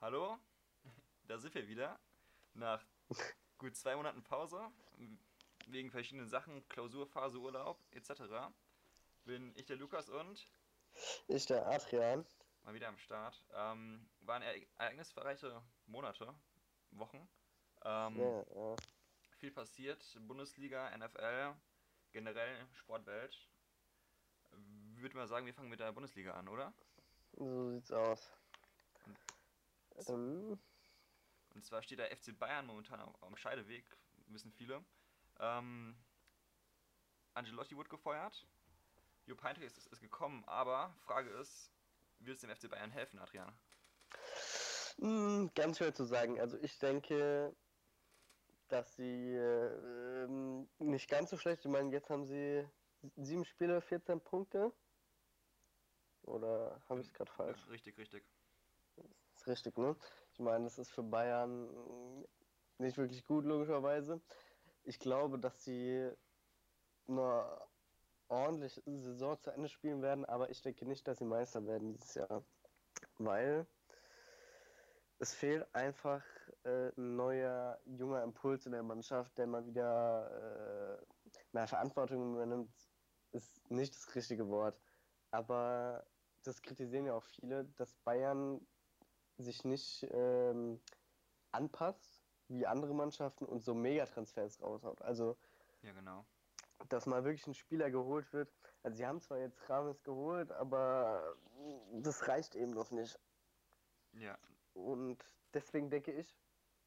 Hallo, da sind wir wieder. Nach gut zwei Monaten Pause, wegen verschiedenen Sachen, Klausurphase, Urlaub etc. Bin ich der Lukas und Ich der Adrian. mal wieder am Start. Ähm, waren ereig- ereignisreiche Monate, Wochen. Ähm, Ja, ja. Viel passiert, Bundesliga, NFL, generell Sportwelt. Würde mal sagen, wir fangen mit der Bundesliga an, oder? So sieht's aus. Ähm, Und zwar steht der FC Bayern momentan am- am Scheideweg, wissen viele. Ähm, Angelotti wurde gefeuert. Jupp Heynckes ist, ist gekommen, aber Frage ist, wird es dem FC Bayern helfen, Adrian? mh, ganz schwer zu sagen. Also ich denke, dass sie äh, nicht ganz so schlecht. Ich meine, jetzt haben sie sieben Spiele, 14 Punkte. Oder habe ich es gerade falsch? Richtig, richtig. Ist richtig, ne? Ich meine, das ist für Bayern mh, nicht wirklich gut, logischerweise. Ich glaube, dass sie eine ordentliche Saison zu Ende spielen werden, aber ich denke nicht, dass sie Meister werden dieses Jahr. Weil es fehlt einfach äh, ein neuer, junger Impuls in der Mannschaft, der mal wieder äh, mehr Verantwortung übernimmt, ist nicht das richtige Wort. Aber das kritisieren ja auch viele, dass Bayern sich nicht ähm, anpasst wie andere Mannschaften und so Megatransfers raushaut. Also, Ja, genau. dass mal wirklich ein Spieler geholt wird. Also, sie haben zwar jetzt Rames geholt, aber das reicht eben noch nicht. Ja, Und deswegen denke ich,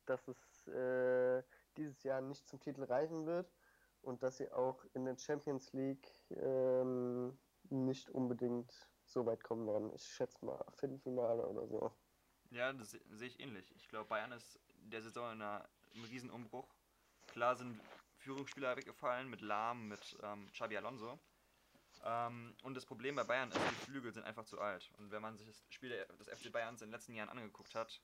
dass es äh, dieses Jahr nicht zum Titel reichen wird und dass sie auch in der Champions League ähm, nicht unbedingt so weit kommen werden. Ich schätze mal Viertelfinale oder so. Ja das se- sehe ich ähnlich. Ich glaube, Bayern ist der Saison in einer, im Riesenumbruch. Klar sind Führungsspieler weggefallen mit Lahm, mit ähm, Xabi Alonso. Ähm, und das Problem bei Bayern ist, die Flügel sind einfach zu alt. Und wenn man sich das Spiel des FC Bayerns in den letzten Jahren angeguckt hat,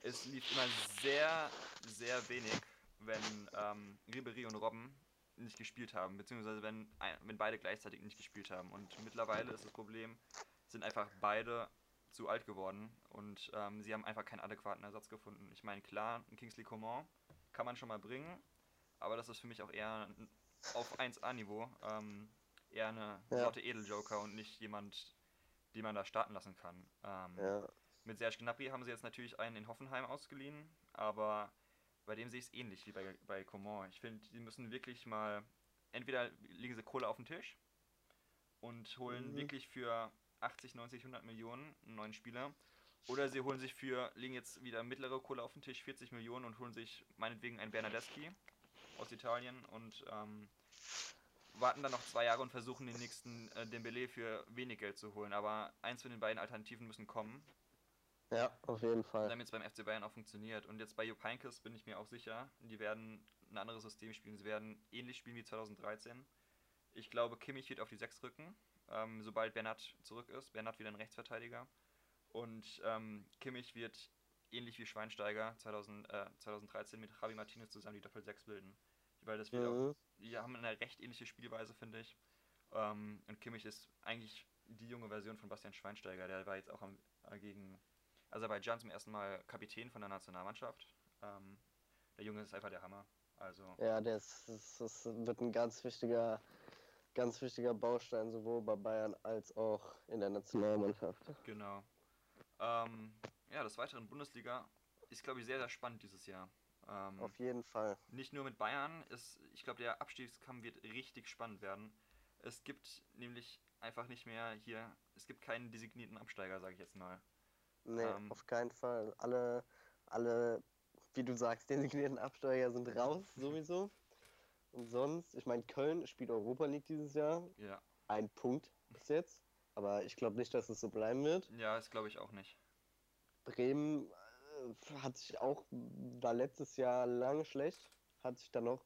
es lief immer sehr, sehr wenig, wenn ähm, Ribéry und Robben nicht gespielt haben, beziehungsweise wenn, wenn beide gleichzeitig nicht gespielt haben. Und mittlerweile ist das Problem, sind einfach beide zu alt geworden und ähm, sie haben einfach keinen adäquaten Ersatz gefunden. Ich meine, klar, ein Kingsley Coman kann man schon mal bringen, aber das ist für mich auch eher auf 1A-Niveau ähm, eher eine Ja. Sorte Edeljoker und nicht jemand, den man da starten lassen kann. Ähm, Ja. mit Serge Gnabry haben sie jetzt natürlich einen in Hoffenheim ausgeliehen, aber bei dem sehe ich es ähnlich wie bei, bei Coman. Ich finde, die müssen wirklich mal, entweder legen sie Kohle auf den Tisch und holen Mhm. wirklich für 80, 90, 100 Millionen einen neuen Spieler. Oder sie holen sich für, legen jetzt wieder mittlere Kohle auf den Tisch, 40 Millionen und holen sich meinetwegen einen Bernardeschi aus Italien und ähm, warten dann noch zwei Jahre und versuchen den nächsten äh, Dembele für wenig Geld zu holen. Aber eins von den beiden Alternativen müssen kommen, ja, auf jeden Fall. damit es beim FC Bayern auch funktioniert. Und jetzt bei Jupp Heynckes bin ich mir auch sicher, die werden ein anderes System spielen. Sie werden ähnlich spielen wie 2013. Ich glaube, Kimmich wird auf die 6 rücken, ähm, sobald Bernat zurück ist. Bernat wieder ein Rechtsverteidiger. Und ähm, Kimmich wird ähnlich wie Schweinsteiger 2000, äh, 2013 mit Javi Martinez zusammen die Doppel-6 bilden. Weil das wird auch Mhm. die haben eine recht ähnliche Spielweise, finde ich. Ähm, und Kimmich ist eigentlich die junge Version von Bastian Schweinsteiger. Der war jetzt auch am, äh, gegen Aserbaidschan zum ersten Mal Kapitän von der Nationalmannschaft. Ähm, der Junge ist einfach der Hammer. Also, Ja, das, das, das wird ein ganz wichtiger, ganz wichtiger Baustein sowohl bei Bayern als auch in der Nationalmannschaft. genau. Ähm, ja, des Weiteren Bundesliga ist, glaube ich, sehr, sehr spannend dieses Jahr. Ähm, Auf jeden Fall. Nicht nur mit Bayern, ist, ich glaube, der Abstiegskampf wird richtig spannend werden. Es gibt nämlich einfach nicht mehr hier, es gibt keinen designierten Absteiger, sage ich jetzt mal. Nee, Ähm. auf keinen Fall. Alle, alle, wie du sagst, designierten Absteiger sind raus, sowieso. Und sonst, ich meine, Köln spielt Europa League dieses Jahr. Ja, Ein Punkt bis jetzt. Aber ich glaube nicht, dass es so bleiben wird. ja, das glaube ich auch nicht. Bremen äh, hat sich auch, war letztes Jahr lange schlecht, hat sich dann noch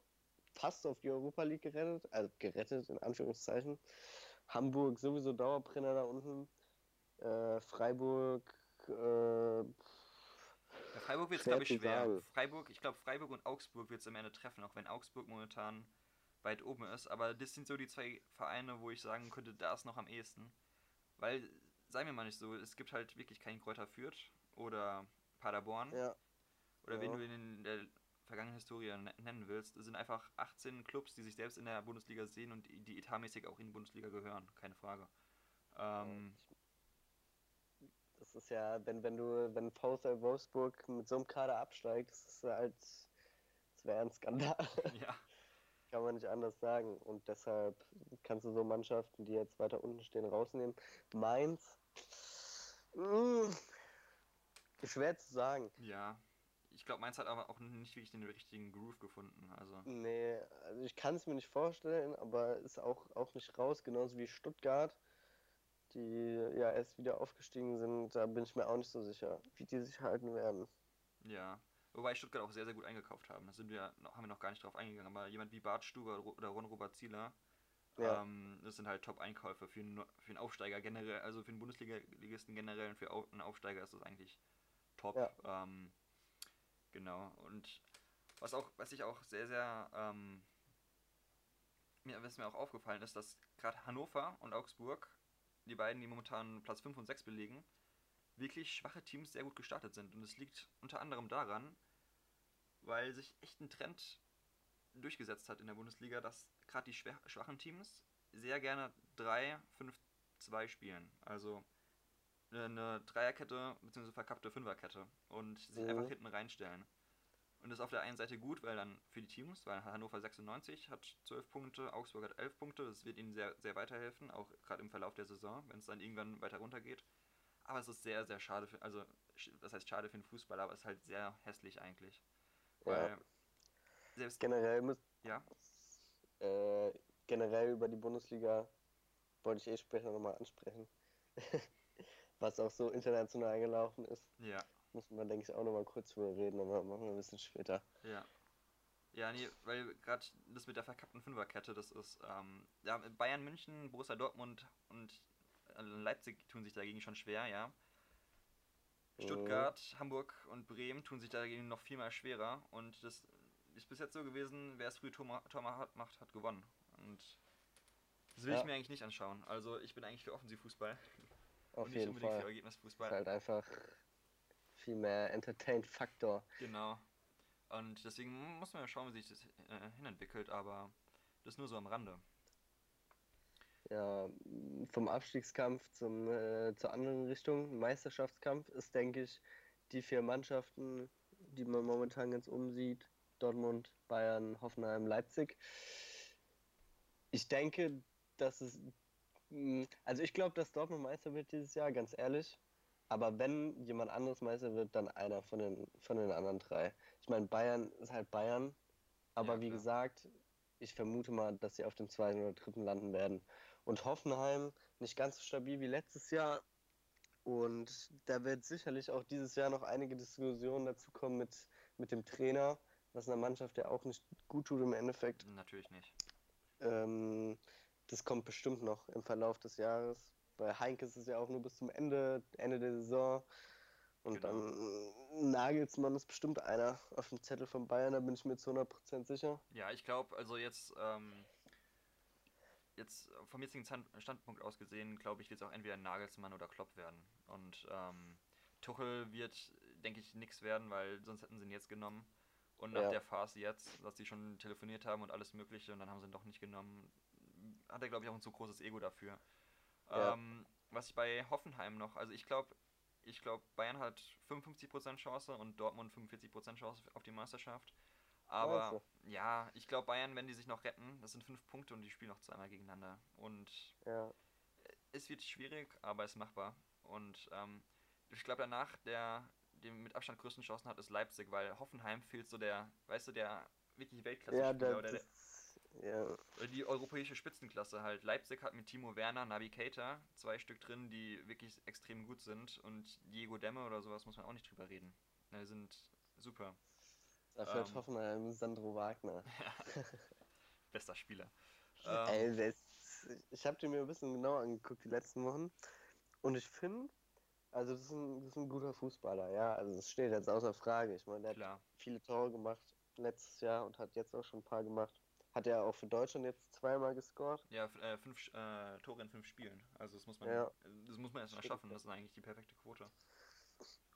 fast auf die Europa League gerettet, also gerettet in Anführungszeichen. Hamburg sowieso Dauerbrenner da unten. Äh, Freiburg, äh, Bei Freiburg wird es, glaube ich, schwer. sagen. Freiburg, ich glaube, Freiburg und Augsburg wird es am Ende treffen, auch wenn Augsburg momentan weit oben ist. Aber das sind so die zwei Vereine, wo ich sagen könnte, da ist noch am ehesten. Weil, seien wir mal nicht so, es gibt halt wirklich keinen Kräuter Fürth oder Paderborn. Ja. Oder Ja. wen du in der vergangenen Historie ne- nennen willst. Es sind einfach 18 Clubs, die sich selbst in der Bundesliga sehen und die die etatmäßig auch in die Bundesliga gehören. Keine Frage. Ähm, Das ist ja, wenn, wenn du, wenn VfL Wolfsburg mit so einem Kader absteigt, das ist halt, das wäre ein Skandal. ja. Kann man nicht anders sagen. Und deshalb kannst du so Mannschaften, die jetzt weiter unten stehen, rausnehmen. Mainz, mh, schwer zu sagen. Ja. Ich glaube, Mainz hat aber auch nicht wirklich den richtigen Groove gefunden. Also, Nee, also ich kann es mir nicht vorstellen, aber ist auch, auch nicht raus, genauso wie Stuttgart, die ja erst wieder aufgestiegen sind. Da bin ich mir auch nicht so sicher, wie die sich halten werden. ja. Wobei Stuttgart auch sehr, sehr gut eingekauft haben. Da sind wir, noch- haben wir noch gar nicht drauf eingegangen. Aber jemand wie Bart Stuber oder Ron-Robert Zieler, Ja. ähm, das sind halt Top-Einkäufe für einen, für einen Aufsteiger generell, also für einen Bundesliga-Ligisten generell und für einen Aufsteiger ist das eigentlich top. Ja. Ähm, genau. Und was auch, was ich auch sehr, sehr, ähm, mir, was mir auch aufgefallen ist, dass gerade Hannover und Augsburg, die beiden, die momentan Platz 5 und 6 belegen, wirklich schwache Teams sehr gut gestartet sind. Und es liegt unter anderem daran, weil sich echt ein Trend durchgesetzt hat in der Bundesliga, dass gerade die schwach, schwachen Teams sehr gerne 3-5-2 spielen. Also eine Dreierkette bzw. verkappte Fünferkette und sich Mhm. einfach hinten reinstellen. Und das ist auf der einen Seite gut, weil dann für die Teams, weil Hannover 96 hat 12 Punkte, Augsburg hat 11 Punkte, das wird ihnen sehr, sehr weiterhelfen, auch gerade im Verlauf der Saison, wenn es dann irgendwann weiter runtergeht. Aber es ist sehr, sehr schade für, also das heißt schade für den Fußball, aber es ist halt sehr hässlich eigentlich. Weil Ja. selbst, Generell muss, ja, äh, generell über die Bundesliga wollte ich eh später nochmal ansprechen. Was auch so international gelaufen ist. ja, Muss man, denke ich, auch nochmal kurz drüber reden, aber machen wir ein bisschen später. ja. Ja, nee, weil gerade das mit der verkappten Fünferkette, das ist, ähm, ja, Bayern München, Borussia Dortmund und äh, Leipzig tun sich dagegen schon schwer, ja. Stuttgart, Hamburg und Bremen tun sich dagegen noch viel mal schwerer und das ist bis jetzt so gewesen, wer es früh Tor Tor ma- macht, hat gewonnen. Und das will Ja. ich mir eigentlich nicht anschauen. Also ich bin eigentlich für Offensivfußball Auf und nicht jeden unbedingt für Fall. Ist Ergebnisfußball. halt einfach viel mehr Entertain-Faktor. Genau. Und deswegen muss man ja schauen, wie sich das äh, hinentwickelt, aber das nur so am Rande. Ja, vom Abstiegskampf zum, äh, zur anderen Richtung, Meisterschaftskampf, ist, denke ich, die vier Mannschaften, die man momentan ganz umsieht, Dortmund, Bayern, Hoffenheim, Leipzig. Ich denke, dass es, m, also ich glaube, dass Dortmund Meister wird dieses Jahr, ganz ehrlich. Aber wenn jemand anderes Meister wird, dann einer von den, von den anderen drei. Ich meine, Bayern ist halt Bayern, aber Ja, wie gesagt, ich vermute mal, dass sie auf dem zweiten oder dritten landen werden. Und Hoffenheim nicht ganz so stabil wie letztes Jahr. Und da wird sicherlich auch dieses Jahr noch einige Diskussionen dazu kommen mit, mit dem Trainer, was einer Mannschaft ja auch nicht gut tut im Endeffekt. Natürlich nicht. Ähm, das kommt bestimmt noch im Verlauf des Jahres. Bei Heinke ist es ja auch nur bis zum Ende, Ende der Saison. Und Genau. dann Nagelsmann ist bestimmt einer auf dem Zettel von Bayern, da bin ich mir zu 100% sicher. Ja, ich glaube, also jetzt, ähm, jetzt vom jetzigen Standpunkt aus gesehen, glaube ich, wird es auch entweder Nagelsmann oder Klopp werden. Und ähm, Tuchel wird, denke ich, nichts werden, weil sonst hätten sie ihn jetzt genommen. Und nach Ja. der Phase jetzt, dass sie schon telefoniert haben und alles Mögliche und dann haben sie ihn doch nicht genommen, hat er, glaube ich, auch ein zu großes Ego dafür. Ja. Ähm, was ich bei Hoffenheim noch, also ich glaube, ich glaube, Bayern hat 55% Chance und Dortmund 45% Chance auf die Meisterschaft. Aber Meinst ja, ich glaube, Bayern, wenn die sich noch retten, das sind fünf Punkte und die spielen noch zweimal gegeneinander. Und Ja, es wird schwierig, aber es ist machbar. Und ähm, ich glaube, danach, der den mit Abstand größten Chancen hat, ist Leipzig, weil Hoffenheim fehlt so der, weißt du, der wirklich weltklasse ja, oder der, ja, oder die europäische Spitzenklasse halt. Leipzig hat mit Timo Werner, Navi Keita zwei Stück drin, die wirklich extrem gut sind. Und Diego Demme oder sowas muss man auch nicht drüber reden. Die sind super. dafür hat Ähm. Hoffenheim Sandro Wagner. Bester Spieler. Ey, Ähm, das, ich habe den mir ein bisschen genauer angeguckt die letzten Wochen. Und ich finde, also das ist, ein, das ist ein guter Fußballer, ja. Also das steht jetzt außer Frage. Ich meine, der hat klar. viele Tore gemacht letztes Jahr und hat jetzt auch schon ein paar gemacht. Hat er auch für Deutschland jetzt zweimal gescored. Ja, äh, fünf äh, Tore in fünf Spielen. Also das muss man, Ja. das muss man erst mal schaffen. Das ist eigentlich die perfekte Quote.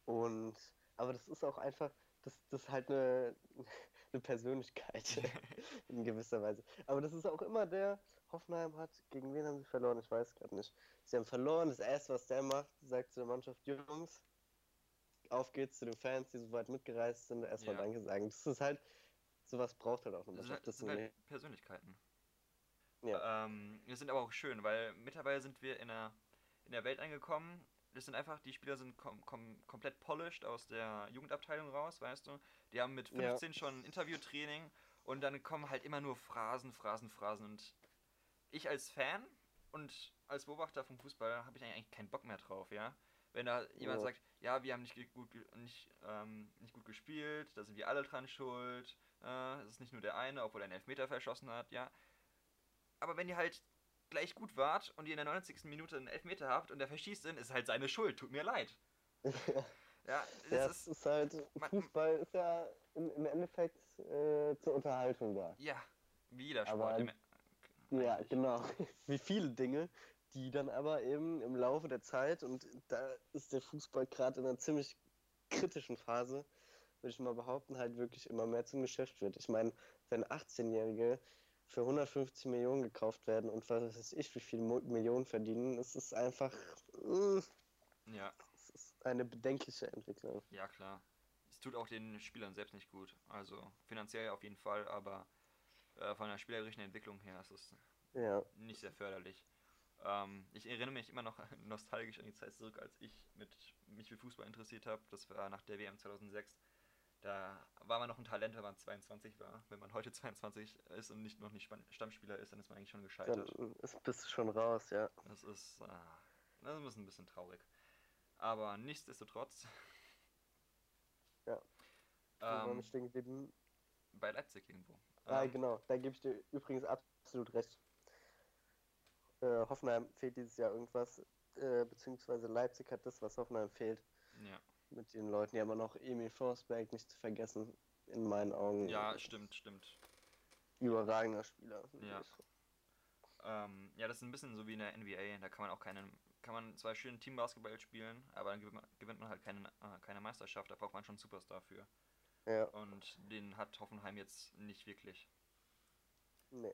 Und aber das ist auch einfach, das, das ist halt eine, eine Persönlichkeit in gewisser Weise. Aber das ist auch immer der, Hoffenheim hat, gegen wen haben sie verloren? Ich weiß gerade nicht. Sie haben verloren, das erste, was der macht, sagt zu der Mannschaft, Jungs, auf geht's zu den Fans, die so weit mitgereist sind, erstmal Ja. Danke sagen. Das ist halt, sowas braucht halt auch eine Das sind, Mannschaft. das sind halt Persönlichkeiten. Ja. Ähm, das sind aber auch schön, weil mittlerweile sind wir in der, in der Welt angekommen. Das sind einfach, die Spieler sind kom kom komplett polished aus der Jugendabteilung raus, weißt du. Die haben mit Ja. 15 schon Interviewtraining und dann kommen halt immer nur Phrasen, Phrasen, Phrasen. Und ich als Fan und als Beobachter vom Fußball habe ich eigentlich keinen Bock mehr drauf, ja. Wenn da jemand Ja. sagt, ja, wir haben nicht gut, nicht, ähm, nicht gut gespielt, da sind wir alle dran schuld, äh, es ist nicht nur der eine, obwohl er einen Elfmeter verschossen hat, ja. Aber wenn ihr halt gleich gut wart und ihr in der 90. Minute einen Elfmeter habt und der verschießt ihn, ist halt seine Schuld, tut mir leid. Ja, ja, ist, ist halt, Fußball ist ja im, im Endeffekt äh, zur Unterhaltung da. ja, wie jeder Sport. im- Ja, genau. Wie viele Dinge, die dann aber eben im Laufe der Zeit, und da ist der Fußball gerade in einer ziemlich kritischen Phase, würde ich mal behaupten, halt wirklich immer mehr zum Geschäft wird. Ich meine, wenn 18-Jährige für 150 Millionen gekauft werden und was weiß ich, wie viele Millionen verdienen, ist es einfach mm, Ja, es ist eine bedenkliche Entwicklung. ja klar. Es tut auch den Spielern selbst nicht gut. Also finanziell auf jeden Fall, aber äh, von der spielerischen Entwicklung her ist es Ja, nicht sehr förderlich. Ähm, ich erinnere mich immer noch nostalgisch an die Zeit zurück, als ich mit, mich für Fußball interessiert habe. Das war nach der WM 2006. Da war man noch ein Talent, wenn man 22 war. Wenn man heute 22 ist und nicht noch nicht Stammspieler ist, dann ist man eigentlich schon dann gescheitert. ist, bist du schon raus, ja. Das ist, äh, das ist ein bisschen traurig. Aber nichtsdestotrotz. Ja. Ähm, wir stehen geblieben? bei Leipzig irgendwo. Ah, Ähm, genau, da gebe ich dir übrigens absolut recht. Äh, Hoffenheim fehlt dieses Jahr irgendwas, äh, beziehungsweise Leipzig hat das, was Hoffenheim fehlt. Ja. Mit den Leuten, die haben noch Emil Forsberg nicht zu vergessen, in meinen Augen. ja, stimmt, stimmt. Überragender Spieler. Ja. Ähm, ja, das ist ein bisschen so wie in der NBA. Da kann man auch keinen, kann man zwar schön Teambasketball spielen, aber dann gewinnt man, gewinnt man halt keine, äh, keine Meisterschaft. Da braucht man schon Superstar für. Ja, Und den hat Hoffenheim jetzt nicht wirklich. nee.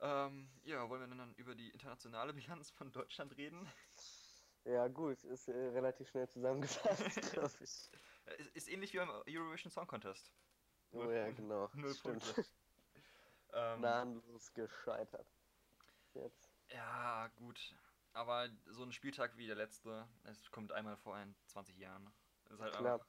Ähm, ja, wollen wir denn dann über die internationale Bilanz von Deutschland reden? Ja, gut, ist äh, relativ schnell zusammengefasst, glaube ich. Ist, ist ähnlich wie beim Eurovision Song Contest. Oh ja, genau. Null. Punkte. Ähm, Nahenlos gescheitert. Jetzt. Ja, gut. Aber so ein Spieltag wie der letzte, es kommt einmal vor in 20 Jahren. Das ist halt Klar. einfach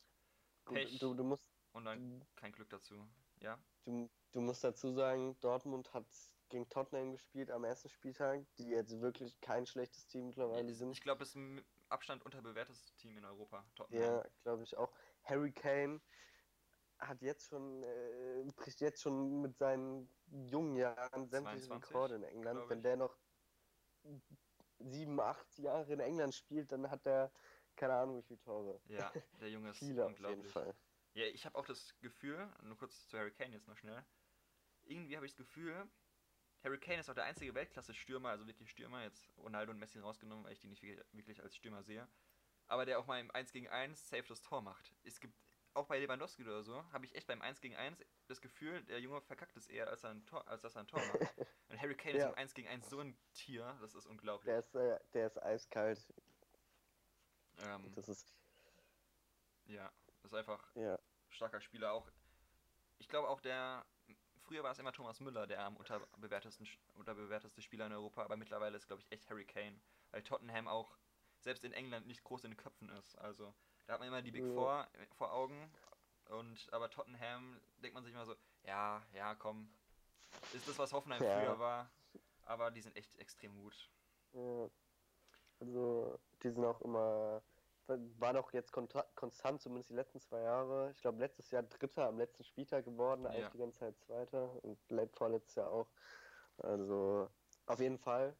Pech Du, du, musst, und dann kein Glück dazu. Ja? du, du musst dazu sagen, Dortmund hat gegen Tottenham gespielt am ersten Spieltag, die jetzt wirklich kein schlechtes Team mittlerweile sind. Ich glaube, es ist mit Abstand unterbewertetes Team in Europa. Tottenham. Ja, glaube ich auch. Harry Kane hat jetzt schon, äh, bricht jetzt schon mit seinen jungen Jahren sämtliche 22, Rekorde in England. Wenn der noch sieben, acht Jahre in England spielt, dann hat er keine Ahnung wie viele Tore. Ja, der Junge ist Viele auf jeden unglaublich. Fall. Ja, ich habe auch das Gefühl, nur kurz zu Harry Kane jetzt noch schnell. Irgendwie habe ich das Gefühl, Harry Kane ist auch der einzige Weltklasse-Stürmer, also wirklich Stürmer, jetzt Ronaldo und Messi rausgenommen, weil ich die nicht wirklich- als Stürmer sehe. Aber der auch mal im 1 gegen 1 safe das Tor macht. Es gibt auch bei Lewandowski oder so, habe ich echt beim 1 gegen 1 das Gefühl, der Junge verkackt es eher, als, er ein Tor, als dass er ein Tor macht. Und Harry Kane Ja. ist im 1 gegen 1 so ein Tier, das ist unglaublich. Der ist, äh, der ist eiskalt. ähm, Das ist, ja, das ist einfach ja. starker Spieler. Auch, ich glaube auch der, früher war es immer Thomas Müller, der am unterbewertesten, unterbewerteste Spieler in Europa, aber mittlerweile ist, glaube ich, echt Harry Kane, weil Tottenham auch selbst in England nicht groß in den Köpfen ist. Also da hat man immer die Big Ja. Four vor Augen und aber Tottenham denkt man sich immer so, ja, ja, komm, ist das, was Hoffenheim Ja. früher war, aber die sind echt extrem gut. Ja. Also, die sind auch immer, war doch jetzt konstant, zumindest die letzten zwei Jahre. Ich glaube, letztes Jahr Dritter am letzten Spieltag geworden, eigentlich Ja. die ganze Zeit Zweiter und let- vorletztes Jahr auch. Also, auf jeden Fall,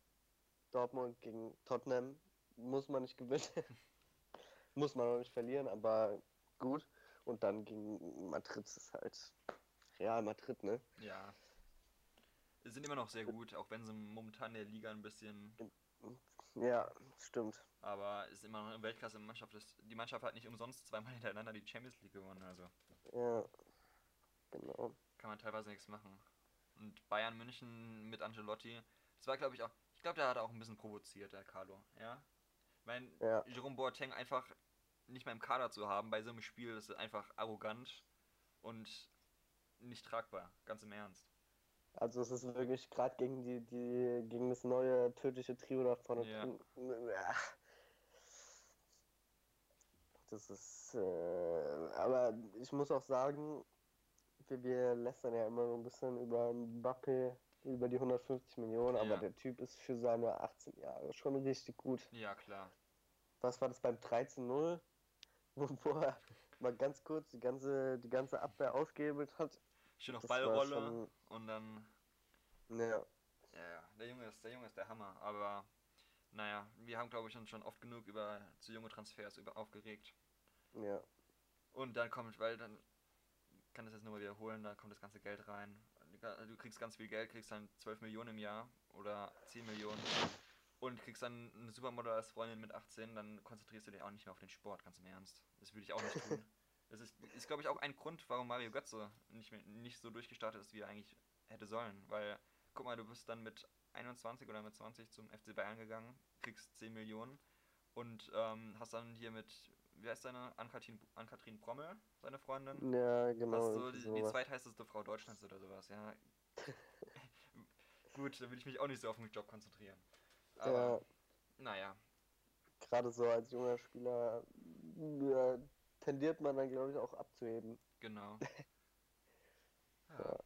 Dortmund gegen Tottenham muss man nicht gewinnen. muss man auch nicht verlieren, aber gut. Und dann gegen Madrid ist halt Real Madrid, ne? Ja. Sind immer noch sehr gut, auch wenn sie momentan in der Liga ein bisschen Ja, stimmt. Aber ist immer noch eine Weltklasse-Mannschaft. Die Mannschaft hat nicht umsonst zweimal hintereinander die Champions League gewonnen. Also Ja, genau. kann man teilweise nichts machen. Und Bayern München mit Ancelotti, das war glaube ich auch, ich glaube, der hat auch ein bisschen provoziert, der Carlo. Ja. Ich meine, Ja. Jerome Boateng einfach nicht mehr im Kader zu haben bei so einem Spiel, das ist einfach arrogant und nicht tragbar, ganz im Ernst. Also es ist wirklich gerade gegen die, die, gegen das neue tödliche Trio da vorne Ja. Das ist, äh, aber ich muss auch sagen, wir, wir lästern ja immer so ein bisschen über Mbappé, über die 150 Millionen, aber Ja. der Typ ist für seine 18 Jahre schon richtig gut. Ja, klar. Was war das beim 13-0? Wo, er mal ganz kurz die ganze, die ganze Abwehr ausgehebelt hat. Schön auf Ballrolle schon- und dann Ja, Ja, ja, der Junge ist, der Junge ist der Hammer, aber naja, wir haben glaube ich uns schon oft genug über zu junge Transfers über aufgeregt. ja, Und dann kommt, weil dann kann das jetzt nur mal wiederholen, da kommt das ganze Geld rein. Du kriegst ganz viel Geld, kriegst dann 12 Millionen im Jahr oder 10 Millionen und kriegst dann eine Supermodel als Freundin mit 18, dann konzentrierst du dich auch nicht mehr auf den Sport, ganz im Ernst. Das würde ich auch nicht tun. Das ist, ist glaube ich, auch ein Grund, warum Mario Götze nicht, nicht so durchgestartet ist, wie er eigentlich hätte sollen. Weil, guck mal, du bist dann mit 21 oder mit 20 zum FC Bayern gegangen, kriegst 10 Millionen und ähm, hast dann hier mit, wie heißt deine, Ann-Kathrin Brommel, seine Freundin? ja, genau. Hast so die, die sowas. zweitheißeste Frau Deutschlands oder sowas, ja. Gut, da will ich mich auch nicht so auf den Job konzentrieren. Aber, Ja, naja, gerade so als junger Spieler ja, tendiert man dann, glaube ich, auch abzuheben. genau. ja. Ja.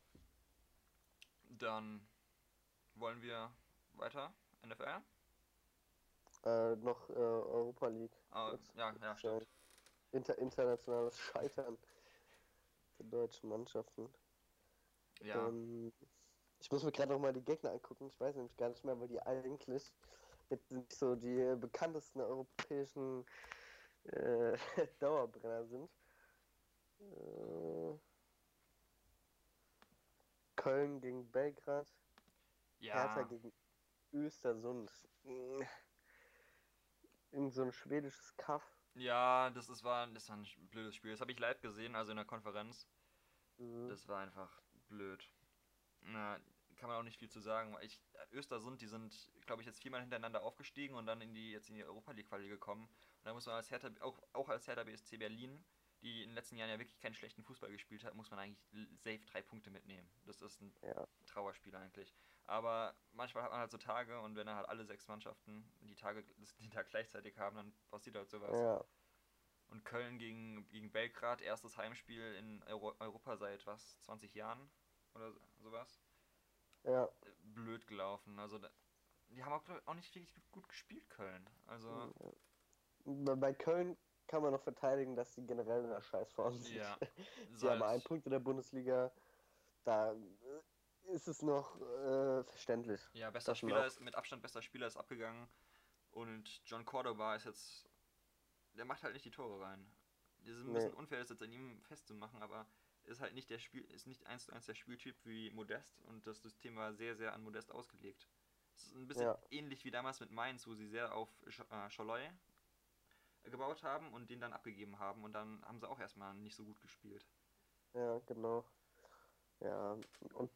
Dann wollen wir weiter, NFL? Äh, noch äh, Europa League. Ah, Kurz. ja, ja, stimmt. Inter internationales Scheitern der deutschen Mannschaften. Ja, Ähm, ich muss mir gerade noch mal die Gegner angucken. Ich weiß nämlich gar nicht mehr, weil die eigentlich jetzt nicht so die bekanntesten europäischen äh, Dauerbrenner sind. Äh, Köln gegen Belgrad, Hertha ja, gegen Östersund. Mm. Irgend so ein schwedisches Kaff. ja, das ist, war, das war ein blödes Spiel. Das habe ich live gesehen, also in der Konferenz. Mhm. Das war einfach blöd. Na, nicht viel zu sagen. Ich, Östersund, die sind, glaube ich, jetzt viermal hintereinander aufgestiegen und dann in die, jetzt in die Europa League Quali gekommen. Und da muss man als Hertha, auch, auch als Hertha BSC Berlin, die in den letzten Jahren ja wirklich keinen schlechten Fußball gespielt hat, muss man eigentlich safe drei Punkte mitnehmen. Das ist ein Ja. Trauerspiel eigentlich. Aber manchmal hat man halt so Tage und wenn dann halt alle sechs Mannschaften die Tage, die Tag gleichzeitig haben, dann passiert halt sowas. Ja, Und Köln gegen, gegen Belgrad, erstes Heimspiel in Euro Europa seit was, 20 Jahren oder so- sowas. Ja. Blöd gelaufen. Also die haben auch, ich, auch nicht wirklich gut, gespielt, Köln. Also Bei Köln kann man noch verteidigen, dass sie generell in der Scheißform sind. ja. Sie haben einen Punkt in der Bundesliga. Da äh, ist es noch äh, verständlich. Ja, bester Spieler ist, mit Abstand bester Spieler ist abgegangen. Und John Cordoba ist jetzt. Der macht halt nicht die Tore rein. Das ist ein Nee. bisschen unfair, das jetzt an ihm festzumachen, aber ist halt nicht der Spiel, ist nicht eins zu eins der Spieltyp wie Modest und das System war sehr, sehr an Modest ausgelegt. Es ist ein bisschen Ja. ähnlich wie damals mit Mainz, wo sie sehr auf Sch äh, Scholloy gebaut haben und den dann abgegeben haben und dann haben sie auch erstmal nicht so gut gespielt. Ja, genau. Ja, und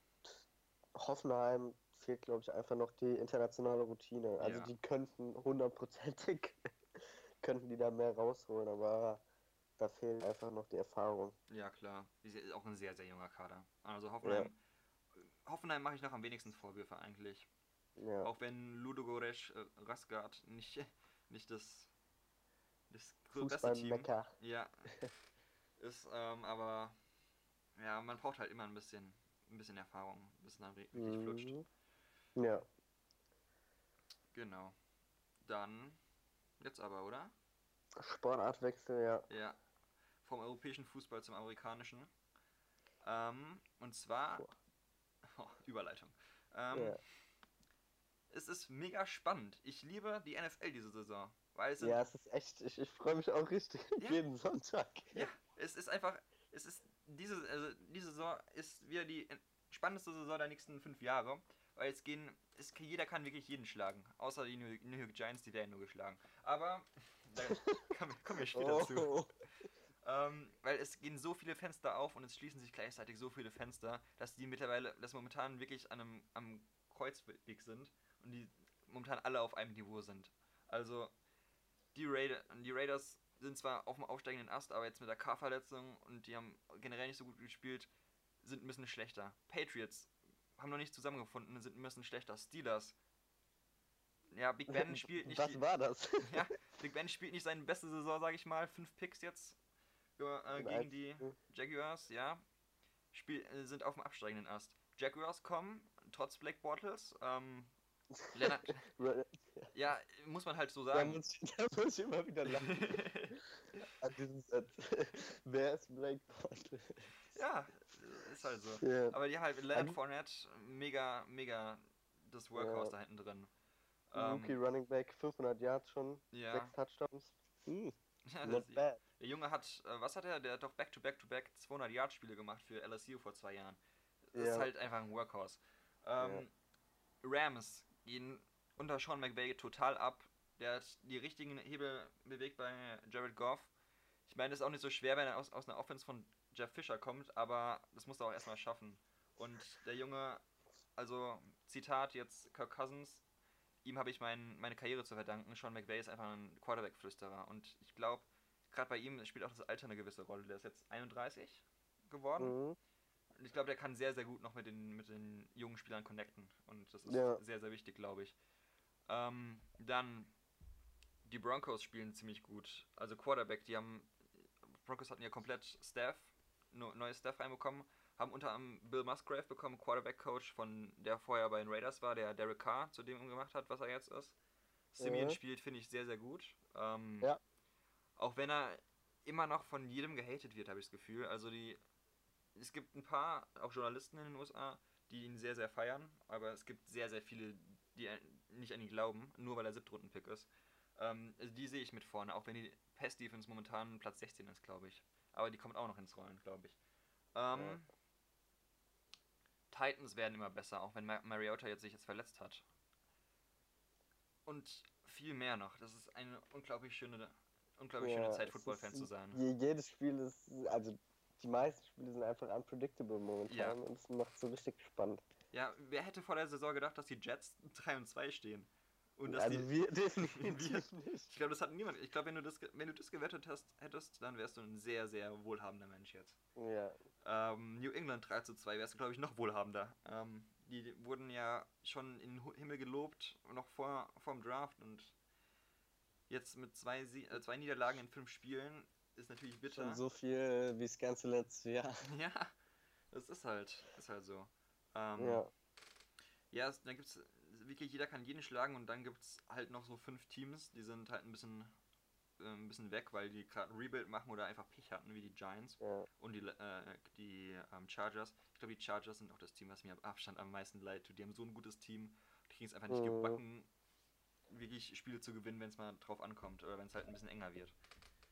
Hoffenheim fehlt, glaube ich, einfach noch die internationale Routine. Also Ja. die könnten hundertprozentig, könnten die da mehr rausholen, aber da fehlt einfach noch die Erfahrung. Ja, klar. Ist ja auch ein sehr, sehr junger Kader. Also Hoffenheim, Hoffenheim mache ich noch am wenigsten Vorwürfe eigentlich. Ja, Auch wenn Ludogorets äh, Rasgard nicht, nicht das, das beste Team ja, ist, ähm, aber ja, man braucht halt immer ein bisschen, ein bisschen Erfahrung, bis es dann ri- richtig flutscht. Mhm. Ja, Genau. Dann, jetzt aber, oder? Sportartwechsel, ja. Ja. Vom europäischen Fußball zum amerikanischen. Ähm, und zwar. Oh, Überleitung. Ähm, Ja. Es ist mega spannend. Ich liebe die NFL diese Saison. Weil es Ja, es ist echt, ich, ich freue mich auch richtig Ja. jeden Sonntag. ja, es ist einfach. Es ist diese, also diese Saison ist wieder die spannendste Saison der nächsten fünf Jahre. weil es gehen, es, jeder kann wirklich jeden schlagen, außer die New, York Giants, die werden nur geschlagen. Aber da kommen wir später Oh. zu. Ähm, weil es gehen so viele Fenster auf und es schließen sich gleichzeitig so viele Fenster, dass die mittlerweile, dass momentan wirklich an einem, am Kreuzweg sind und die momentan alle auf einem Niveau sind. Also die, Raider, die Raiders sind zwar auf dem aufsteigenden Ast, aber jetzt mit der K-Verletzung und die haben generell nicht so gut gespielt, sind ein bisschen schlechter. Patriots haben noch nicht zusammengefunden, sind ein bisschen schlechter. Steelers. Ja, Big Ben spielt nicht. Was war das? ja, Big Ben spielt nicht seine beste Saison, sage ich mal. Fünf Picks jetzt äh, Und gegen die Jaguars, ja. Spiel, äh, sind auf dem absteigenden Ast. Jaguars kommen, trotz Black Bortles. Ähm, Leonard, ja, muss man halt so Da sagen. muss, ich, da muss ich immer wieder lachen an diesen Satz. Wer ist Blake Bortles? ja, ist halt so. Ja. Aber die halt, Leonard Fournette, mega, mega das Workhouse Ja. da hinten drin. Rookie Ähm, Running Back, 500 Yards schon, ja, sechs Touchdowns. Hm, ja not bad. Der Junge hat, äh, was hat er? Der hat doch Back-to-Back-to-Back 200 Yard Spiele gemacht für LSU vor zwei Jahren. Das ist Ja. halt einfach ein Workhorse. Ähm, Rams gehen unter Sean McVay total ab. Der hat die richtigen Hebel bewegt bei Jared Goff. Ich meine, das ist auch nicht so schwer, wenn er aus, aus einer Offense von Jeff Fisher kommt, aber das muss er auch erstmal schaffen. Und der Junge, also Zitat jetzt Kirk Cousins, ihm habe ich mein, meine Karriere zu verdanken. Sean McVay ist einfach ein Quarterback-Flüsterer. Und ich glaube, gerade bei ihm spielt auch das Alter eine gewisse Rolle. Der ist jetzt 31 geworden. Mhm. Und ich glaube, der kann sehr, sehr gut noch mit den, mit den jungen Spielern connecten. Und das ist Ja. sehr, sehr wichtig, glaube ich. Ähm, dann, die Broncos spielen ziemlich gut. Also Quarterback, die haben, Broncos hatten ja komplett Staff, neues Staff reinbekommen, haben unter anderem Bill Musgrave bekommen, Quarterback-Coach von der vorher bei den Raiders war, der Derek Carr zu dem gemacht hat, was er jetzt ist. Simeon Mhm. spielt, finde ich, sehr, sehr gut. Ähm, Ja. Auch wenn er immer noch von jedem gehatet wird, habe ich das Gefühl. Also die es gibt ein paar, auch Journalisten in den USA, die ihn sehr, sehr feiern, aber es gibt sehr, sehr viele, die nicht an ihn glauben, nur weil er Siebtrunden-Pick ist. Ähm, also die sehe ich mit vorne, auch wenn die Pass-Defense momentan Platz 16 ist, glaube ich. Aber die kommt auch noch ins Rollen, glaube ich. Ähm, Ja. Titans werden immer besser, auch wenn Ma- Mariota jetzt sich jetzt verletzt hat. Und viel mehr noch. Das ist eine unglaublich schöne, unglaublich schöne Zeit, Football-Fan zu sein. Je, jedes Spiel ist, also die meisten Spiele sind einfach unpredictable momentan Ja. und es macht so richtig spannend. Ja, wer hätte vor der Saison gedacht, dass die Jets 3 und 2 stehen? Und dass also die, wir definitiv nicht. ich glaube, das hat niemand. Ich glaube, wenn du das, wenn du das gewettet hast, hättest, dann wärst du ein sehr, sehr wohlhabender Mensch jetzt. Ja, Ähm, New England 3 zu 2 wärst du, glaube ich, noch wohlhabender. Ähm, die wurden ja schon in den Himmel gelobt, noch vor vom Draft und jetzt mit zwei, Sie äh, zwei Niederlagen in fünf Spielen ist natürlich bitter. schon so viel wie das ganze letzte Jahr. Ja, das ist halt, ist halt so. Ähm, Ja, Ja, es, dann gibt's wirklich, jeder kann jeden schlagen und dann gibt's halt noch so fünf Teams, die sind halt ein bisschen, äh, ein bisschen weg, weil die gerade ein Rebuild machen oder einfach Pech hatten, wie die Giants ja. und die, äh, die ähm, Chargers. Ich glaube, die Chargers sind auch das Team, was mir am Abstand am meisten leid tut. Die haben so ein gutes Team, die kriegen es einfach nicht Mhm. gebacken, wirklich Spiele zu gewinnen, wenn es mal drauf ankommt oder wenn es halt ein bisschen enger wird.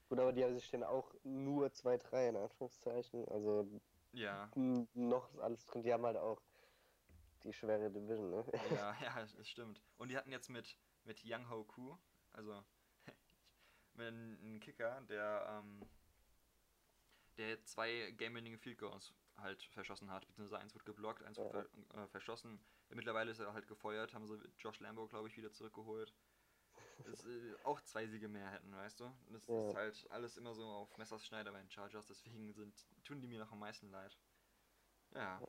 Gut, aber die haben sich stehen auch nur 2-3 in Anführungszeichen. Also Ja, noch ist alles drin. Die haben halt auch die schwere Division, ne? ja, ja, das stimmt. Und die hatten jetzt mit, mit Young Ho Koo, also mit einem Kicker, der, ähm, der zwei Game-Winning Field Goals halt verschossen hat, beziehungsweise eins wird geblockt, eins wird Ja. ver äh, verschossen. Mittlerweile ist er halt gefeuert, haben sie Josh Lambo, glaube ich, wieder zurückgeholt. Das, äh, auch zwei Siege mehr hätten, weißt du? Das Ja. ist halt alles immer so auf Messers Schneider bei den Chargers, deswegen sind, tun die mir noch am meisten leid. Ja,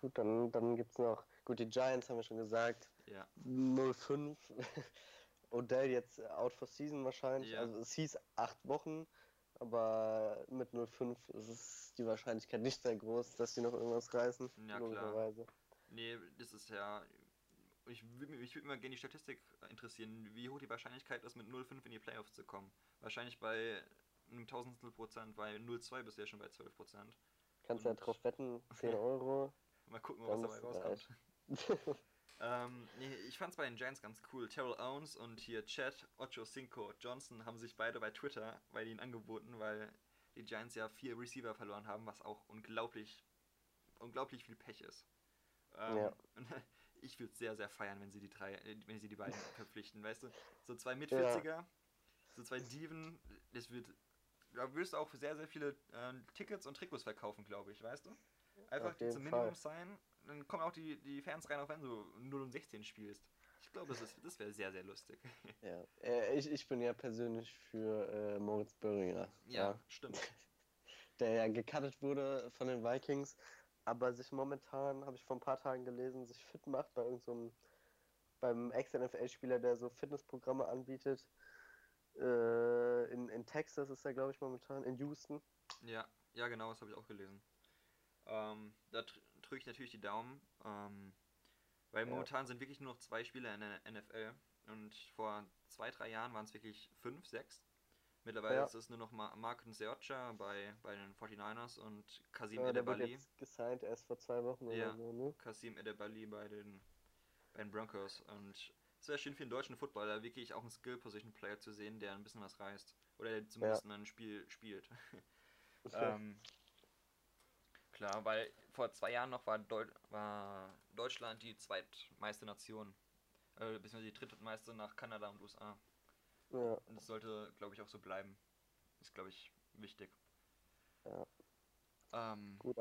Gut, dann, dann gibt's noch. Gut, die Giants haben wir schon gesagt. ja. 0-5. Odell jetzt out for season wahrscheinlich. Ja. Also es hieß acht Wochen, aber mit 0-5 ist es die Wahrscheinlichkeit nicht sehr groß, dass die noch irgendwas reißen. Ja, klar. Nee, das ist ja. Ich würde mich würd immer gerne die Statistik interessieren, wie hoch die Wahrscheinlichkeit ist, mit 0,5 in die Playoffs zu kommen. Wahrscheinlich bei einem Tausendstel Prozent, bei 0,2 bist du ja schon bei 12 Prozent. Kannst ja Und- drauf wetten, 10 Euro. Mal gucken, was dabei rauskommt. Ähm, nee, ich fand's bei den Giants ganz cool. Terrell Owens und hier Chad Ocho Cinco Johnson haben sich beide bei Twitter bei denen angeboten, weil die Giants ja vier Receiver verloren haben, was auch unglaublich, unglaublich viel Pech ist. Ähm, Ja. ich würde es sehr, sehr feiern, wenn sie die drei, äh, wenn sie die beiden verpflichten, weißt du? So zwei mit 40er, so zwei Diven, das wird. Da wirst du auch sehr, sehr viele äh, Tickets und Trikots verkaufen, glaube ich, weißt du? Einfach jeden zum Minimum sein, dann kommen auch die, die Fans rein, auch wenn du 0 und 16 spielst. Ich glaube, das, ist- das wäre sehr, sehr lustig. Ja. Äh, ich, ich bin ja persönlich für äh, Moritz Böhringer. ja, stimmt. Der ja gecuttet wurde von den Vikings, aber sich momentan, habe ich vor ein paar Tagen gelesen, sich fit macht bei irgendeinem, beim Ex-NFL-Spieler, der so Fitnessprogramme anbietet. Äh, in, in Texas ist er, glaube ich, momentan, in Houston. Ja, ja, genau, das habe ich auch gelesen. Ähm, da drücke ich natürlich die Daumen, ähm, weil Ja. momentan sind wirklich nur noch zwei Spieler in der NFL und vor zwei, drei Jahren waren es wirklich fünf, sechs. Mittlerweile Ja. ist es nur noch Ma Marcus Seocha bei, bei den 49ers und Kasim wurde Edebali, gesigned erst vor zwei Wochen Ja. oder so, ne? Kasim Edebali bei den, bei den Broncos und es wäre schön für den deutschen Footballer wirklich auch einen Skill-Position-Player zu sehen, der ein bisschen was reißt oder der zumindest ein Spiel spielt. Ähm, klar, weil vor zwei Jahren noch war, Deu war Deutschland die zweitmeiste Nation. Äh, beziehungsweise die drittmeiste nach Kanada und USA. ja. Und das sollte, glaube ich, auch so bleiben. Ist, glaube ich, wichtig. Ja. Ähm, Gut.